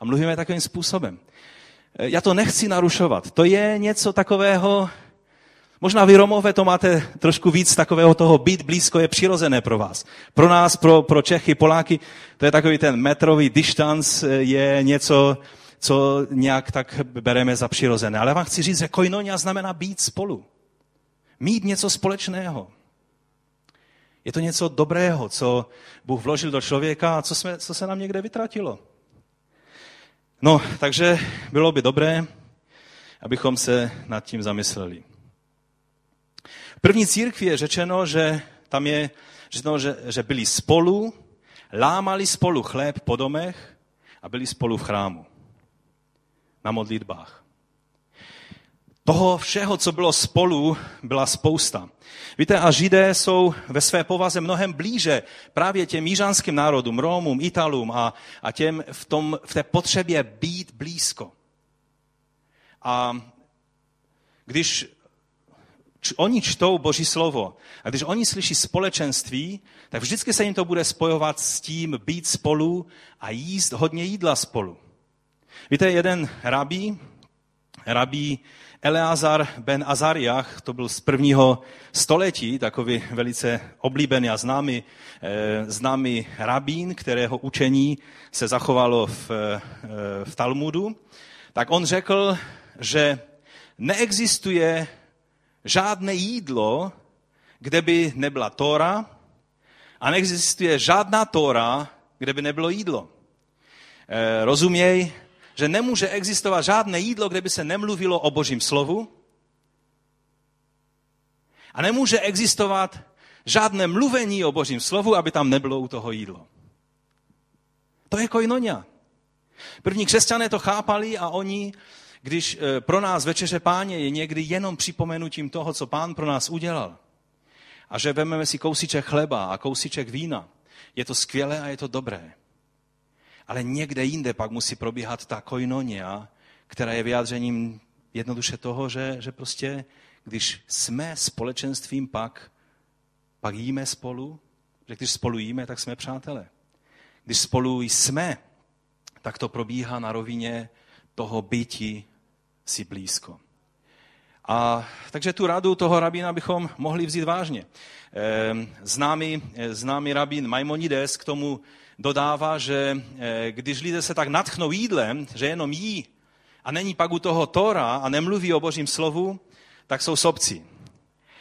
a mluvíme takovým způsobem. Já to nechci narušovat. To je něco takového, možná vy Romové to máte trošku víc takového toho, být blízko je přirozené pro vás. Pro nás, pro, pro Čechy, Poláky, to je takový ten metrový distanc, je něco, co nějak tak bereme za přirozené. Ale vám chci říct, že koinonia znamená být spolu. Mít něco společného. Je to něco dobrého, co Bůh vložil do člověka a co, jsme, co se nám někde vytratilo. No, takže bylo by dobré, abychom se nad tím zamysleli. V první církvi je řečeno, že tam je řečeno, že, že byli spolu, lámali spolu chléb po domech a byli spolu v chrámu na modlitbách. Toho všeho, co bylo spolu, byla spousta. Víte, a Židé jsou ve své povaze mnohem blíže právě těm jižanským národům, Rómům, Italům a, a těm v, tom, v té potřebě být blízko. A když oni čtou Boží slovo a když oni slyší společenství, tak vždycky se jim to bude spojovat s tím být spolu a jíst hodně jídla spolu. Víte, jeden rabí, rabí Eleazar ben Azariach, to byl z prvního století, takový velice oblíbený a známý, eh, známý rabín, kterého učení se zachovalo v, eh, v Talmudu, tak on řekl, že neexistuje žádné jídlo, kde by nebyla Tóra A neexistuje žádná Tóra, kde by nebylo jídlo. E, rozuměj, že nemůže existovat žádné jídlo, kde by se nemluvilo o božím slovu. A nemůže existovat žádné mluvení o božím slovu, aby tam nebylo u toho jídlo. To je koinonia. První křesťané to chápali a oni, když e, pro nás večeře páně je někdy jenom připomenutím toho, co pán pro nás udělal, a že vezmeme si kousíček chleba a kousíček vína, je to skvělé a je to dobré. Ale někde jinde pak musí probíhat ta koinonia, která je vyjádřením jednoduše toho, že, že prostě, když jsme společenstvím, pak, pak jíme spolu, že když spolu jíme, tak jsme přátelé. Když spolu jsme, tak to probíhá na rovině toho bytí si blízko. A takže tu radu toho rabína bychom mohli vzít vážně. Ehm, známý, známý rabín Maimonides k tomu dodává, že eh, když lidé se tak natchnou jídlem, že jenom jí a není pak u toho Tora a nemluví o božím slovu, tak jsou sobci.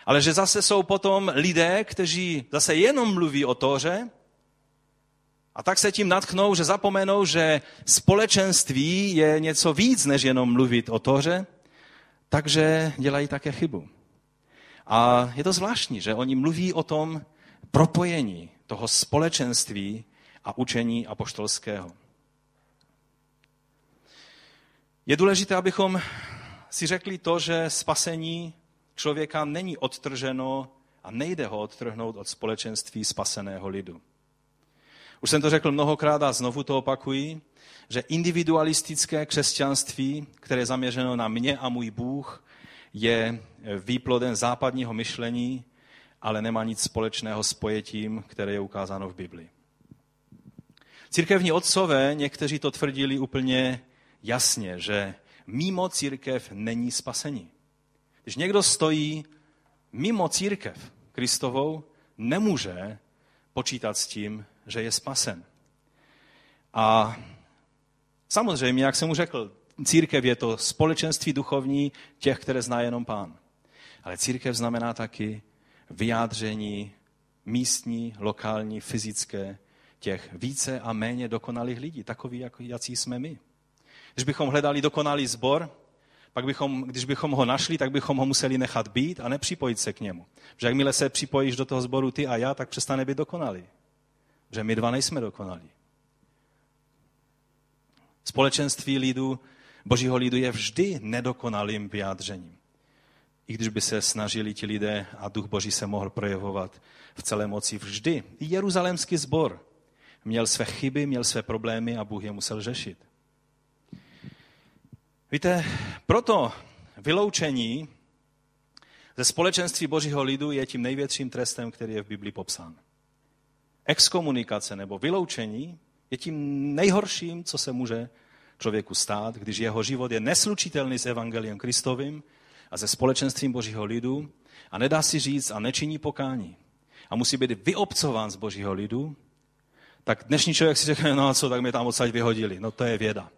Ale že zase jsou potom lidé, kteří zase jenom mluví o Tóře a tak se tím natchnou, že zapomenou, že společenství je něco víc, než jenom mluvit o Tóře, takže dělají také chybu. A je to zvláštní, že oni mluví o tom propojení toho společenství a učení apoštolského. Je důležité, abychom si řekli to, že spasení člověka není odtrženo a nejde ho odtrhnout od společenství spaseného lidu. Už jsem to řekl mnohokrát a znovu to opakuji, že individualistické křesťanství, které je zaměřeno na mě a můj Bůh, je výplodem západního myšlení, ale nemá nic společného s pojetím, které je ukázáno v Biblii. Církevní otcové, někteří to tvrdili úplně jasně, že mimo církev není spasení. Když někdo stojí mimo církev Kristovou, nemůže počítat s tím, že je spasen. A samozřejmě, jak jsem mu řekl, církev je to společenství duchovní těch, které zná jenom pán. Ale církev znamená taky vyjádření místní, lokální, fyzické těch více a méně dokonalých lidí, takový, jako jací jsme my. Když bychom hledali dokonalý sbor, pak bychom, když bychom ho našli, tak bychom ho museli nechat být a nepřipojit se k němu. Že jakmile se připojíš do toho sboru ty a já, tak přestane být dokonalý. Že my dva nejsme dokonalí. Společenství lidu, božího lidu je vždy nedokonalým vyjádřením. I když by se snažili ti lidé a duch boží se mohl projevovat v celé moci vždy. I jeruzalémský sbor měl své chyby, měl své problémy a Bůh je musel řešit. Víte, proto vyloučení ze společenství božího lidu je tím největším trestem, který je v Biblii popsán. Exkomunikace nebo vyloučení je tím nejhorším, co se může člověku stát, když jeho život je neslučitelný s Evangeliem Kristovým a se společenstvím božího lidu a nedá si říct a nečiní pokání a musí být vyobcován z božího lidu, tak dnešní člověk si řekne, no a co, tak mě tam odsaď vyhodili. No to je věda.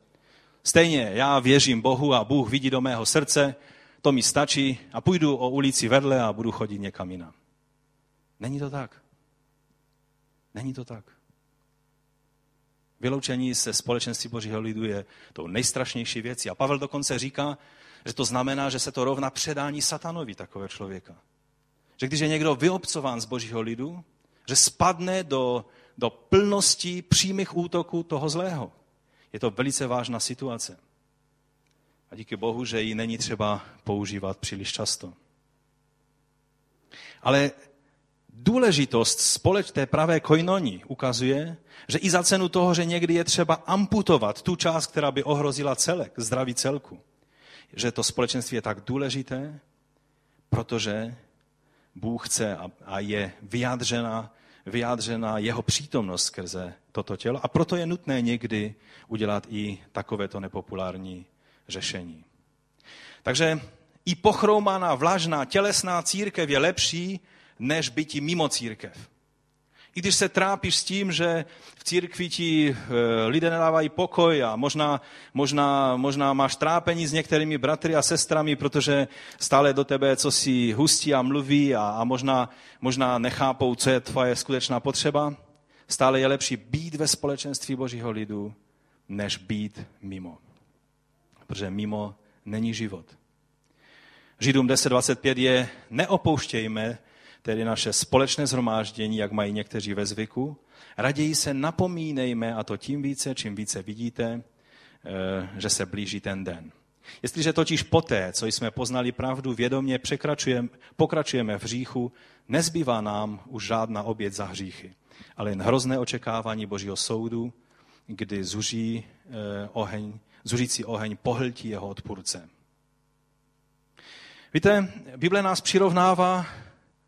Stejně, já věřím Bohu a Bůh vidí do mého srdce, to mi stačí a půjdu o ulici vedle a budu chodit někam jinam. Není to tak. Není to tak. Vyloučení se společenství Božího lidu je tou nejstrašnější věcí. A Pavel dokonce říká, že to znamená, že se to rovná předání satanovi takového člověka. Že když je někdo vyobcován z Božího lidu, že spadne do, do plnosti přímých útoků toho zlého. Je to velice vážná situace. A díky Bohu, že ji není třeba používat příliš často. Ale důležitost společ té pravé koinoni ukazuje, že i za cenu toho, že někdy je třeba amputovat tu část, která by ohrozila celek, zdraví celku, že to společenství je tak důležité, protože Bůh chce a je vyjádřena, vyjádřena jeho přítomnost skrze toto tělo a proto je nutné někdy udělat i takovéto nepopulární řešení. Takže i pochroumaná, vlažná, tělesná církev je lepší, než bytí mimo církev. I když se trápíš s tím, že v církvi ti eh, lidé nedávají pokoj a možná, možná, možná máš trápení s některými bratry a sestrami, protože stále do tebe co si hustí a mluví a, a možná, možná nechápou, co je tvoje skutečná potřeba, stále je lepší být ve společenství Božího lidu, než být mimo. Protože mimo není život. Židům 10.25 je neopouštějme tedy naše společné zhromáždění, jak mají někteří ve zvyku. Raději se napomínejme, a to tím více, čím více vidíte, eh, že se blíží ten den. Jestliže totiž poté, co jsme poznali pravdu, vědomě pokračujeme v hříchu, nezbývá nám už žádná oběd za hříchy, ale jen hrozné očekávání Božího soudu, kdy zuří eh, oheň, zuřící oheň pohltí jeho odpůrce. Víte, Bible nás přirovnává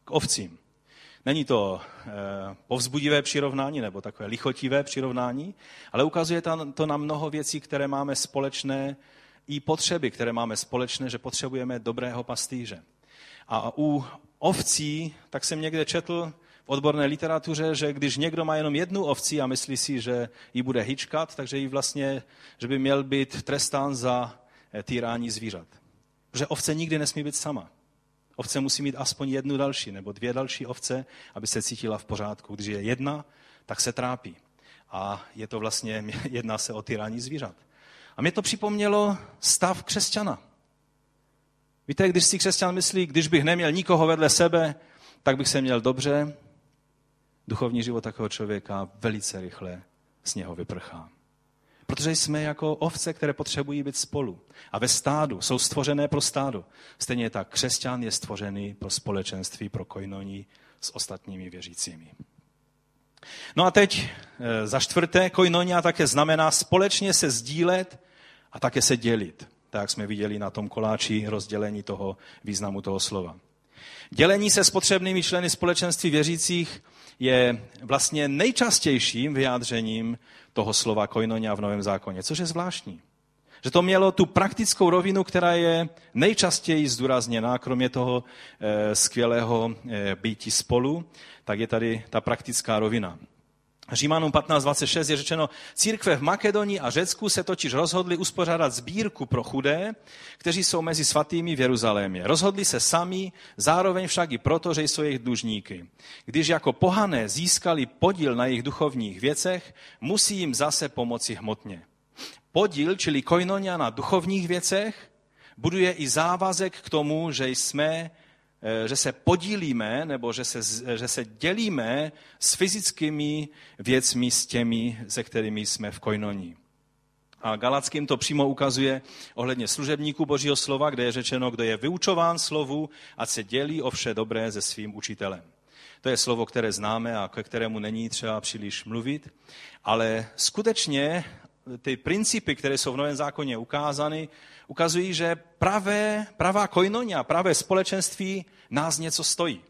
k ovcím. Není to eh, povzbudivé přirovnání nebo takové lichotivé přirovnání, ale ukazuje to na mnoho věcí, které máme společné, i potřeby, které máme společné, že potřebujeme dobrého pastýře. A u ovcí, tak jsem někde četl v odborné literatuře, že když někdo má jenom jednu ovci a myslí si, že ji bude hyčkat, takže ji vlastně, že by měl být trestán za eh, týrání zvířat. Protože ovce nikdy nesmí být sama. Ovce musí mít aspoň jednu další nebo dvě další ovce, aby se cítila v pořádku. Když je jedna, tak se trápí. A je to vlastně, jedná se o tyrání zvířat. A mě to připomnělo stav křesťana. Víte, když si křesťan myslí, když bych neměl nikoho vedle sebe, tak bych se měl dobře, duchovní život takového člověka velice rychle z něho vyprchá. Protože jsme jako ovce, které potřebují být spolu. A ve stádu jsou stvořené pro stádo. Stejně tak křesťan je stvořený pro společenství, pro kojnoní s ostatními věřícími. No a teď e, za čtvrté, koinonia také znamená společně se sdílet a také se dělit. Tak jsme viděli na tom koláči rozdělení toho významu toho slova. Dělení se s potřebnými členy společenství věřících je vlastně nejčastějším vyjádřením toho slova koinonia v Novém zákoně, což je zvláštní. Že to mělo tu praktickou rovinu, která je nejčastěji zdůrazněná, kromě toho e, skvělého e, býti spolu, tak je tady ta praktická rovina. Římanům 15.26 je řečeno, církve v Makedonii a Řecku se totiž rozhodli uspořádat sbírku pro chudé, kteří jsou mezi svatými v Jeruzalémě. Rozhodli se sami, zároveň však i proto, že jsou jejich dlužníky. Když jako pohané získali podíl na jejich duchovních věcech, musí jim zase pomoci hmotně. Podíl, čili koinonia na duchovních věcech, buduje i závazek k tomu, že jsme že se podílíme nebo že se, že se dělíme s fyzickými věcmi, s těmi, se kterými jsme v kojnoní. A Galackým to přímo ukazuje ohledně služebníků Božího slova, kde je řečeno, kdo je vyučován slovu a se dělí o vše dobré se svým učitelem. To je slovo, které známe a ke kterému není třeba příliš mluvit, ale skutečně ty principy, které jsou v Novém zákoně ukázány, ukazují, že pravé, pravá koinonia, pravé společenství nás něco stojí.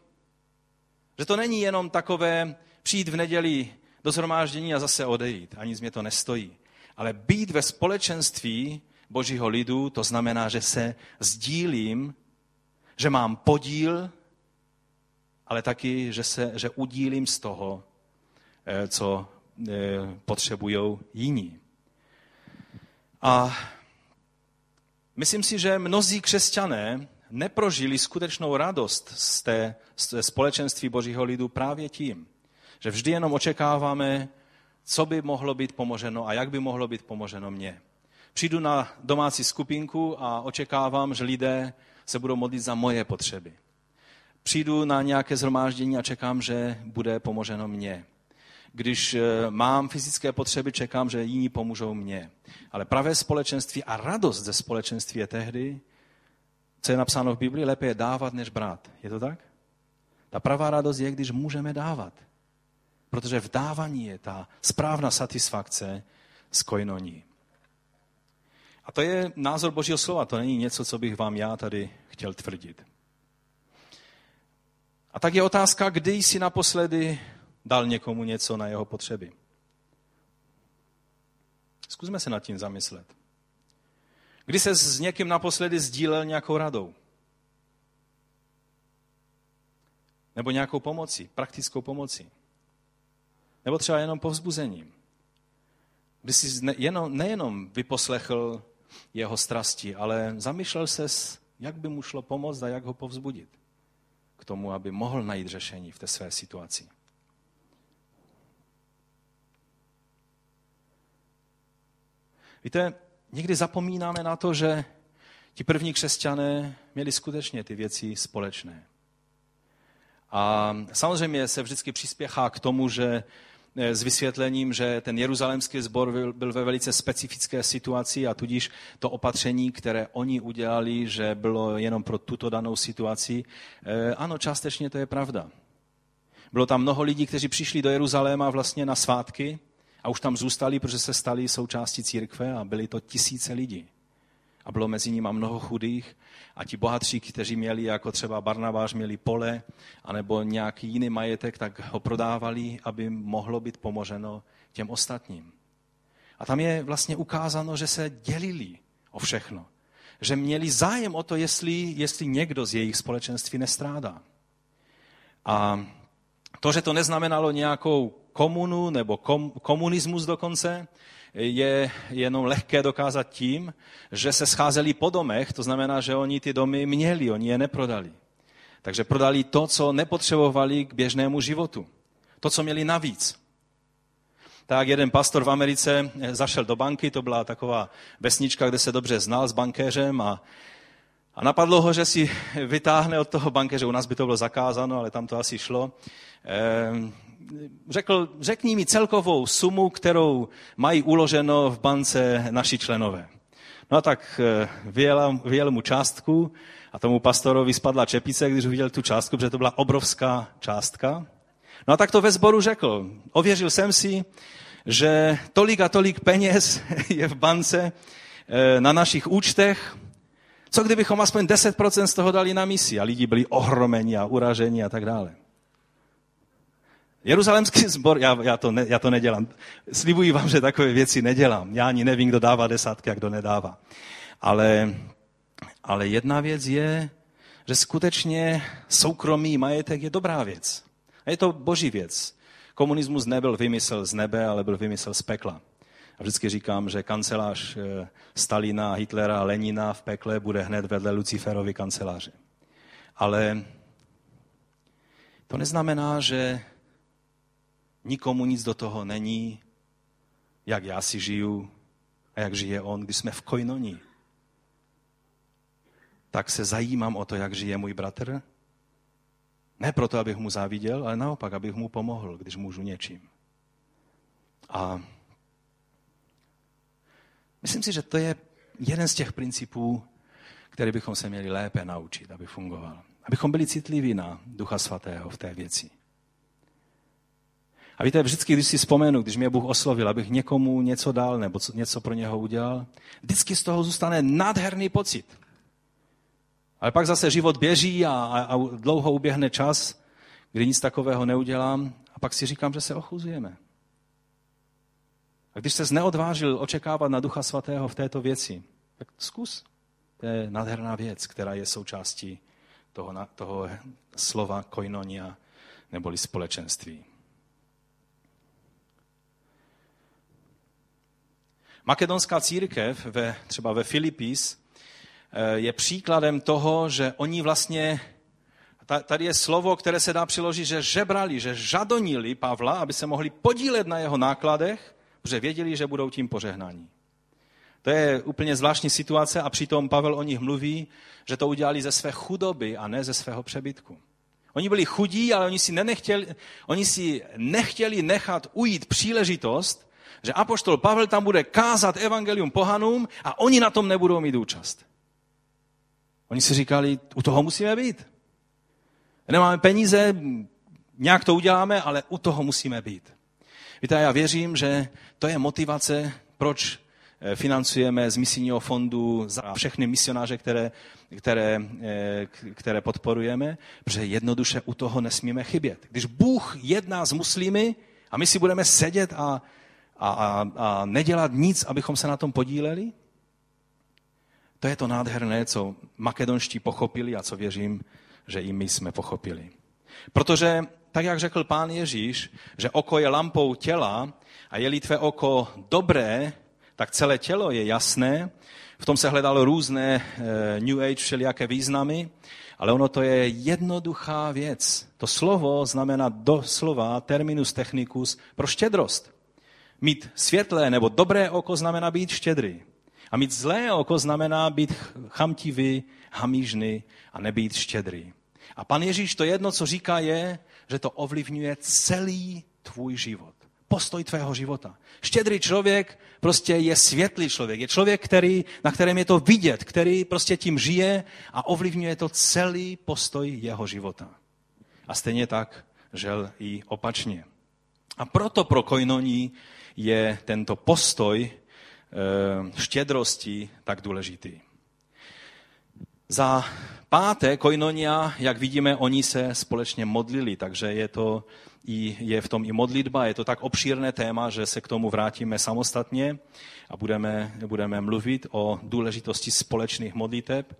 Že to není jenom takové přijít v neděli do zhromáždění a zase odejít. Ani mě to nestojí. Ale být ve společenství božího lidu, to znamená, že se sdílím, že mám podíl, ale taky, že, se, že udílím z toho, eh, co eh, potřebují jiní. A myslím si, že mnozí křesťané neprožili skutečnou radost z té, z společenství Božího lidu právě tím, že vždy jenom očekáváme, co by mohlo být pomoženo a jak by mohlo být pomoženo mně. Přijdu na domácí skupinku a očekávám, že lidé se budou modlit za moje potřeby. Přijdu na nějaké zhromáždění a čekám, že bude pomoženo mně. Když eh, mám fyzické potřeby, čekám, že jiní pomůžou mně. Ale pravé společenství a radost ze společenství je tehdy, co je napsáno v Biblii, lépe je dávat, než brát. Je to tak? Ta pravá radost je, když můžeme dávat. Protože v dávání je ta správná satisfakce z kojnoní. A to je názor Božího slova, to není něco, co bych vám já tady chtěl tvrdit. A tak je otázka, kdy jsi naposledy dal někomu něco na jeho potřeby. Zkusme se nad tím zamyslet. Kdy se s někým naposledy sdílel nějakou radou? Nebo nějakou pomocí, praktickou pomocí? Nebo třeba jenom povzbuzením. By si jenom, nejenom vyposlechl jeho strasti, ale zamýšlel se, jak by mu šlo pomoct a jak ho povzbudit k tomu, aby mohl najít řešení v té své situaci. Víte, někdy zapomínáme na to, že ti první křesťané měli skutečně ty věci společné. A samozřejmě se vždycky přispěchá k tomu, že eh, s vysvětlením, že ten jeruzalémský sbor byl, ve velice specifické situaci a tudíž to opatření, které oni udělali, že bylo jenom pro tuto danou situaci, eh, ano, částečně to je pravda. Bylo tam mnoho lidí, kteří přišli do Jeruzaléma vlastně na svátky a už tam zůstali, protože se stali součástí církve a byly to tisíce lidí. A bylo mezi nimi mnoho chudých a ti bohatří, kteří měli, jako třeba Barnabáš, měli pole anebo nějaký jiný majetek, tak ho prodávali, aby mohlo být pomoženo těm ostatním. A tam je vlastně ukázáno, že se dělili o všechno. Že měli zájem o to, jestli, jestli někdo z jejich společenství nestrádá. A to, že to neznamenalo nějakou komunu nebo kom, komunismus dokonce, je jenom lehké dokázat tím, že se scházeli po domech, to znamená, že oni ty domy měli, oni je neprodali. Takže prodali to, co nepotřebovali k běžnému životu. To, co měli navíc. Tak jeden pastor v Americe zašel do banky, to byla taková vesnička, kde se dobře znal s bankéřem a, a napadlo ho, že si vytáhne od toho bankéře, u nás by to bylo zakázáno, ale tam to asi šlo, ehm, řekl, řekni mi celkovou sumu, kterou mají uloženo v bance naši členové. No a tak eh, vyjel, vyjel mu částku a tomu pastorovi spadla čepice, když uviděl tu částku, protože to byla obrovská částka. No a tak to ve sboru řekl. Ověřil jsem si, že tolik a tolik peněz je v bance eh, na našich účtech. Co kdybychom aspoň 10% z toho dali na misi? A lidi byli ohromeni a uraženi a tak dále. Jeruzalemský sbor, já, já, to ne, já to nedělám. Slibuji vám, že takové věci nedělám. Já ani nevím, kdo dává desátky a kdo nedává. Ale, ale jedna věc je, že skutečně soukromý majetek je dobrá věc. A je to boží věc. Komunismus nebyl vymysl z nebe, ale byl vymysl z pekla. A vždycky říkám, že kancelář eh, Stalina, Hitlera Lenina v pekle bude hned vedle Luciferovy kanceláře. Ale to neznamená, že nikomu nic do toho není, jak já si žiju a jak žije on, když jsme v kojnoní. Tak se zajímám o to, jak žije můj bratr. Ne proto, abych mu záviděl, ale naopak, abych mu pomohl, když můžu něčím. A myslím si, že to je jeden z těch principů, který bychom se měli lépe naučit, aby fungoval. Abychom byli citliví na Ducha Svatého v té věci. A víte, vždycky, když si vzpomenu, když mě Bůh oslovil, abych někomu něco dal nebo něco pro něho udělal, vždycky z toho zůstane nádherný pocit. Ale pak zase život běží a, a, a dlouho uběhne čas, kdy nic takového neudělám a pak si říkám, že se ochuzujeme. A když se neodvážil očekávat na Ducha Svatého v této věci, tak zkus. To je nádherná věc, která je součástí toho, toho slova koinonia neboli společenství. Makedonská církev ve, třeba ve Filipis eh, je příkladem toho, že oni vlastně, tady je slovo, které se dá přiložit, že žebrali, že žadonili Pavla, aby se mohli podílet na jeho nákladech, protože věděli, že budou tím požehnáni. To je úplně zvláštní situace a přitom Pavel o nich mluví, že to udělali ze své chudoby a ne ze svého přebytku. Oni byli chudí, ale oni si, nenechtěli, oni si nechtěli nechat ujít příležitost, že apoštol Pavel tam bude kázat evangelium pohanům a oni na tom nebudou mít účast. Oni si říkali, u toho musíme být. Nemáme peníze, nějak to uděláme, ale u toho musíme být. Víte, já věřím, že to je motivace, proč eh, financujeme z misijního fondu za všechny misionáře, které, které, eh, které podporujeme, protože jednoduše u toho nesmíme chybět. Když Bůh jedná s muslimy a my si budeme sedět a a, a, a nedělat nic, abychom se na tom podíleli? To je to nádherné, co makedonští pochopili a co věřím, že i my jsme pochopili. Protože, tak jak řekl pán Ježíš, že oko je lampou těla a je-li tvé oko dobré, tak celé tělo je jasné. V tom se hledalo různé e, New Age všelijaké významy, ale ono to je jednoduchá věc. To slovo znamená doslova terminus technicus pro štědrost. Mít světlé nebo dobré oko znamená být štědrý. A mít zlé oko znamená být chamtivý, hamížný a nebýt štědrý. A pan Ježíš to jedno, co říká, je, že to ovlivňuje celý tvůj život. Postoj tvého života. Štědrý člověk prostě je světlý člověk. Je člověk, který, na kterém je to vidět, který prostě tím žije a ovlivňuje to celý postoj jeho života. A stejně tak žel i opačně. A proto pro koinoní je tento postoj e, štědrosti tak důležitý. Za páté koinonia, jak vidíme, oni se společně modlili, takže je to i, je v tom i modlitba, je to tak obšírné téma, že se k tomu vrátíme samostatně a budeme, budeme mluvit o důležitosti společných modliteb,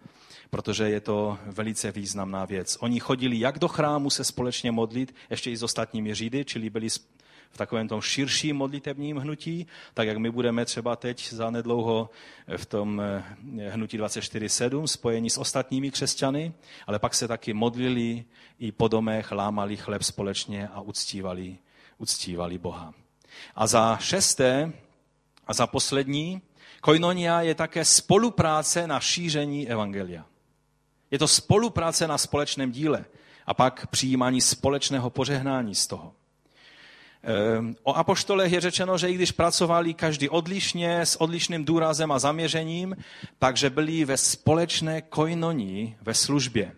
protože je to velice významná věc. Oni chodili jak do chrámu se společně modlit, ještě i s ostatními řídy, čili byli v takovém tom širším modlitebním hnutí, tak jak my budeme třeba teď za nedlouho v tom eh, hnutí 24.7 spojení s ostatními křesťany, ale pak se taky modlili i po domech, lámali chleb společně a uctívali, uctívali Boha. A za šesté a za poslední, koinonia je také spolupráce na šíření evangelia. Je to spolupráce na společném díle a pak přijímání společného požehnání z toho. Ehm, o apoštolech je řečeno, že i když pracovali každý odlišně, s odlišným důrazem a zaměřením, takže byli ve společné koinonii ve službě.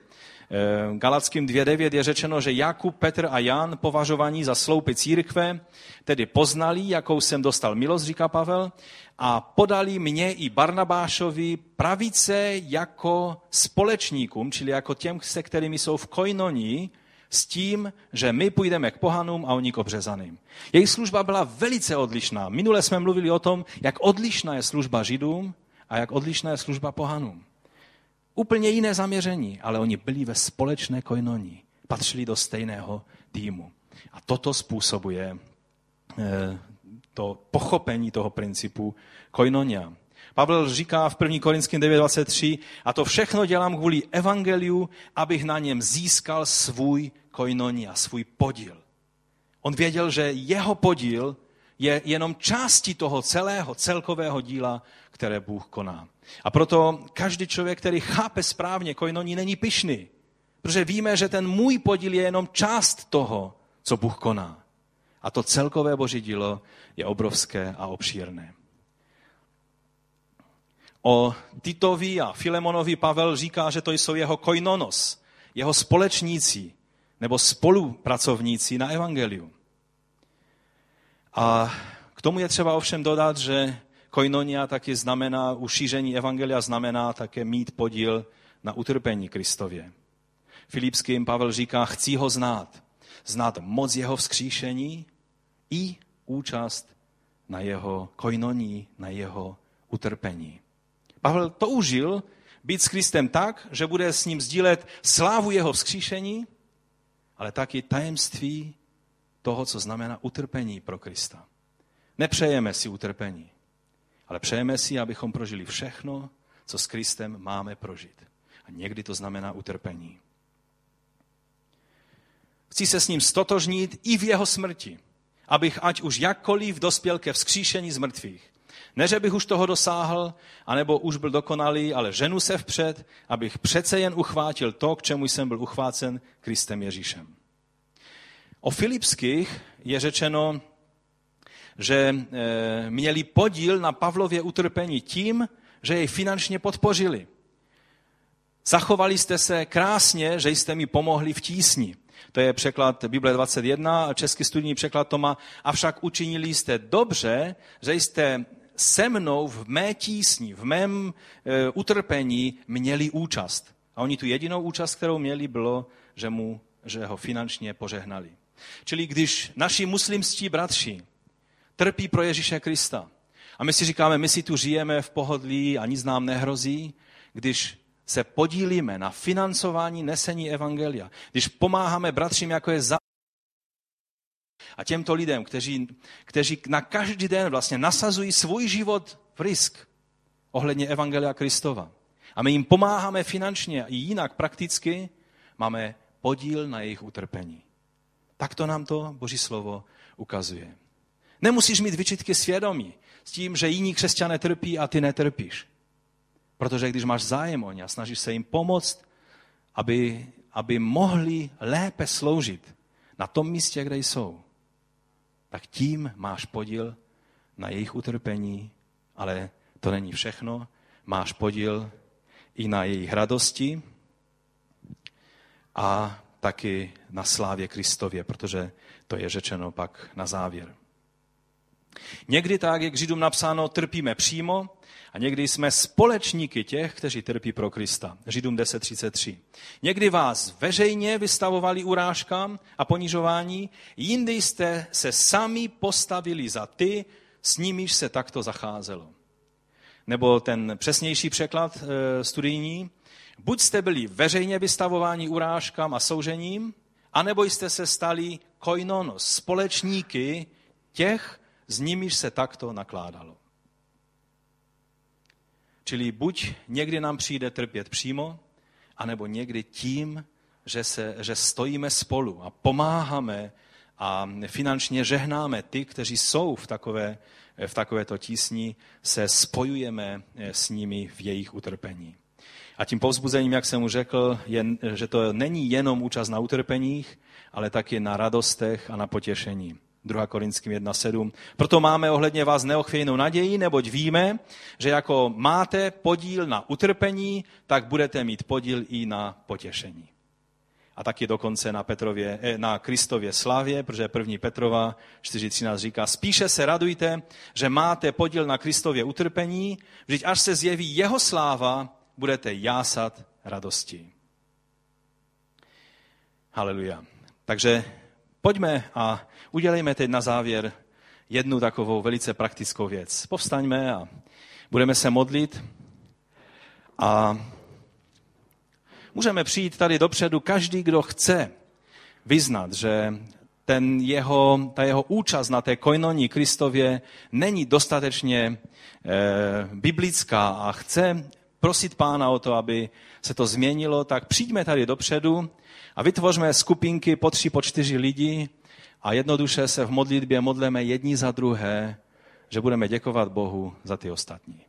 Ehm, Galackým 2.9 je řečeno, že Jakub, Petr a Jan považovaní za sloupy církve, tedy poznali, jakou jsem dostal milost, říká Pavel, a podali mě i Barnabášovi pravice jako společníkům, čili jako těm, se kterými jsou v koinonii, s tím, že my půjdeme k pohanům a oni k obřezaným. Jejich služba byla velice odlišná. Minule jsme mluvili o tom, jak odlišná je služba židům a jak odlišná je služba pohanům. Úplně jiné zaměření, ale oni byli ve společné koinoní. Patřili do stejného týmu. A toto způsobuje eh, to pochopení toho principu koinonia. Pavel říká v 1. Korinským 9.23, a to všechno dělám kvůli evangeliu, abych na něm získal svůj koinonia, svůj podíl. On věděl, že jeho podíl je jenom částí toho celého, celkového díla, které Bůh koná. A proto každý člověk, který chápe správně koinoní, není pyšný. Protože víme, že ten můj podíl je jenom část toho, co Bůh koná. A to celkové boží dílo je obrovské a obšírné. O Titovi a Filemonovi Pavel říká, že to jsou jeho koinonos, jeho společníci nebo spolupracovníci na evangeliu. A k tomu je třeba ovšem dodat, že koinonia taky znamená, ušíření evangelia znamená také mít podíl na utrpení Kristově. Filipským Pavel říká, chci ho znát. Znát moc jeho vzkříšení i účast na jeho koinoní, na jeho utrpení. Pavel toužil být s Kristem tak, že bude s ním sdílet slávu jeho vzkříšení, ale taky tajemství toho, co znamená utrpení pro Krista. Nepřejeme si utrpení, ale přejeme si, abychom prožili všechno, co s Kristem máme prožít. A někdy to znamená utrpení. Chci se s ním stotožnit i v jeho smrti, abych ať už jakkoliv dospěl ke vzkříšení z mrtvých. Ne, že bych už toho dosáhl, anebo už byl dokonalý, ale ženu se vpřed, abych přece jen uchvátil to, k čemu jsem byl uchvácen Kristem Ježíšem. O Filipských je řečeno, že e, měli podíl na Pavlově utrpení tím, že jej finančně podpořili. Zachovali jste se krásně, že jste mi pomohli v tísni. To je překlad Bible 21, český studijní překlad to má. Avšak učinili jste dobře, že jste se mnou v mé tísni, v mém e, utrpení měli účast. A oni tu jedinou účast, kterou měli, bylo, že, mu, že ho finančně požehnali. Čili když naši muslimští bratři trpí pro Ježíše Krista a my si říkáme, my si tu žijeme v pohodlí a nic nám nehrozí, když se podílíme na financování nesení evangelia, když pomáháme bratřím, jako je za a těmto lidem, kteří, kteří na každý den vlastně nasazují svůj život v risk ohledně Evangelia Kristova. A my jim pomáháme finančně i jinak prakticky, máme podíl na jejich utrpení. Tak to nám to Boží slovo ukazuje. Nemusíš mít vyčitky svědomí s tím, že jiní křesťané trpí a ty netrpíš. Protože když máš zájem o ně a snažíš se jim pomoct, aby, aby mohli lépe sloužit na tom místě, kde jsou, tak tím máš podíl na jejich utrpení, ale to není všechno. Máš podíl i na jejich radosti a taky na slávě Kristově, protože to je řečeno pak na závěr. Někdy tak, jak Židům napsáno, trpíme přímo a někdy jsme společníky těch, kteří trpí pro Krista. Židům 10.33. Někdy vás veřejně vystavovali urážkám a ponižování, jindy jste se sami postavili za ty, s nimiž se takto zacházelo. Nebo ten přesnější překlad e, studijní. Buď jste byli veřejně vystavováni urážkám a soužením, anebo jste se stali koinonos, společníky těch, s nimiž se takto nakládalo. Čili buď někdy nám přijde trpět přímo, anebo někdy tím, že, se, že stojíme spolu a pomáháme a finančně žehnáme ty, kteří jsou v takové, v takovéto tísni, se spojujeme s nimi v jejich utrpení. A tím povzbuzením, jak jsem mu řekl, je, že to není jenom účast na utrpeních, ale taky na radostech a na potěšení. 2. Korinským 1.7. Proto máme ohledně vás neochvějnou naději, neboť víme, že jako máte podíl na utrpení, tak budete mít podíl i na potěšení. A taky dokonce na, Petrově, eh, na Kristově slavě, protože 1. Petrova 4.13 říká, spíše se radujte, že máte podíl na Kristově utrpení, vždyť až se zjeví jeho sláva, budete jásat radosti. Haleluja. Takže pojďme a udělejme teď na závěr jednu takovou velice praktickou věc. Povstaňme a budeme se modlit a můžeme přijít tady dopředu každý, kdo chce vyznat, že ten jeho, ta jeho účast na té koinoní Kristově není dostatečně e, biblická a chce prosit pána o to, aby se to změnilo, tak přijďme tady dopředu a vytvořme skupinky po tři, po čtyři lidi a jednoduše se v modlitbě modleme jedni za druhé, že budeme děkovat Bohu za ty ostatní.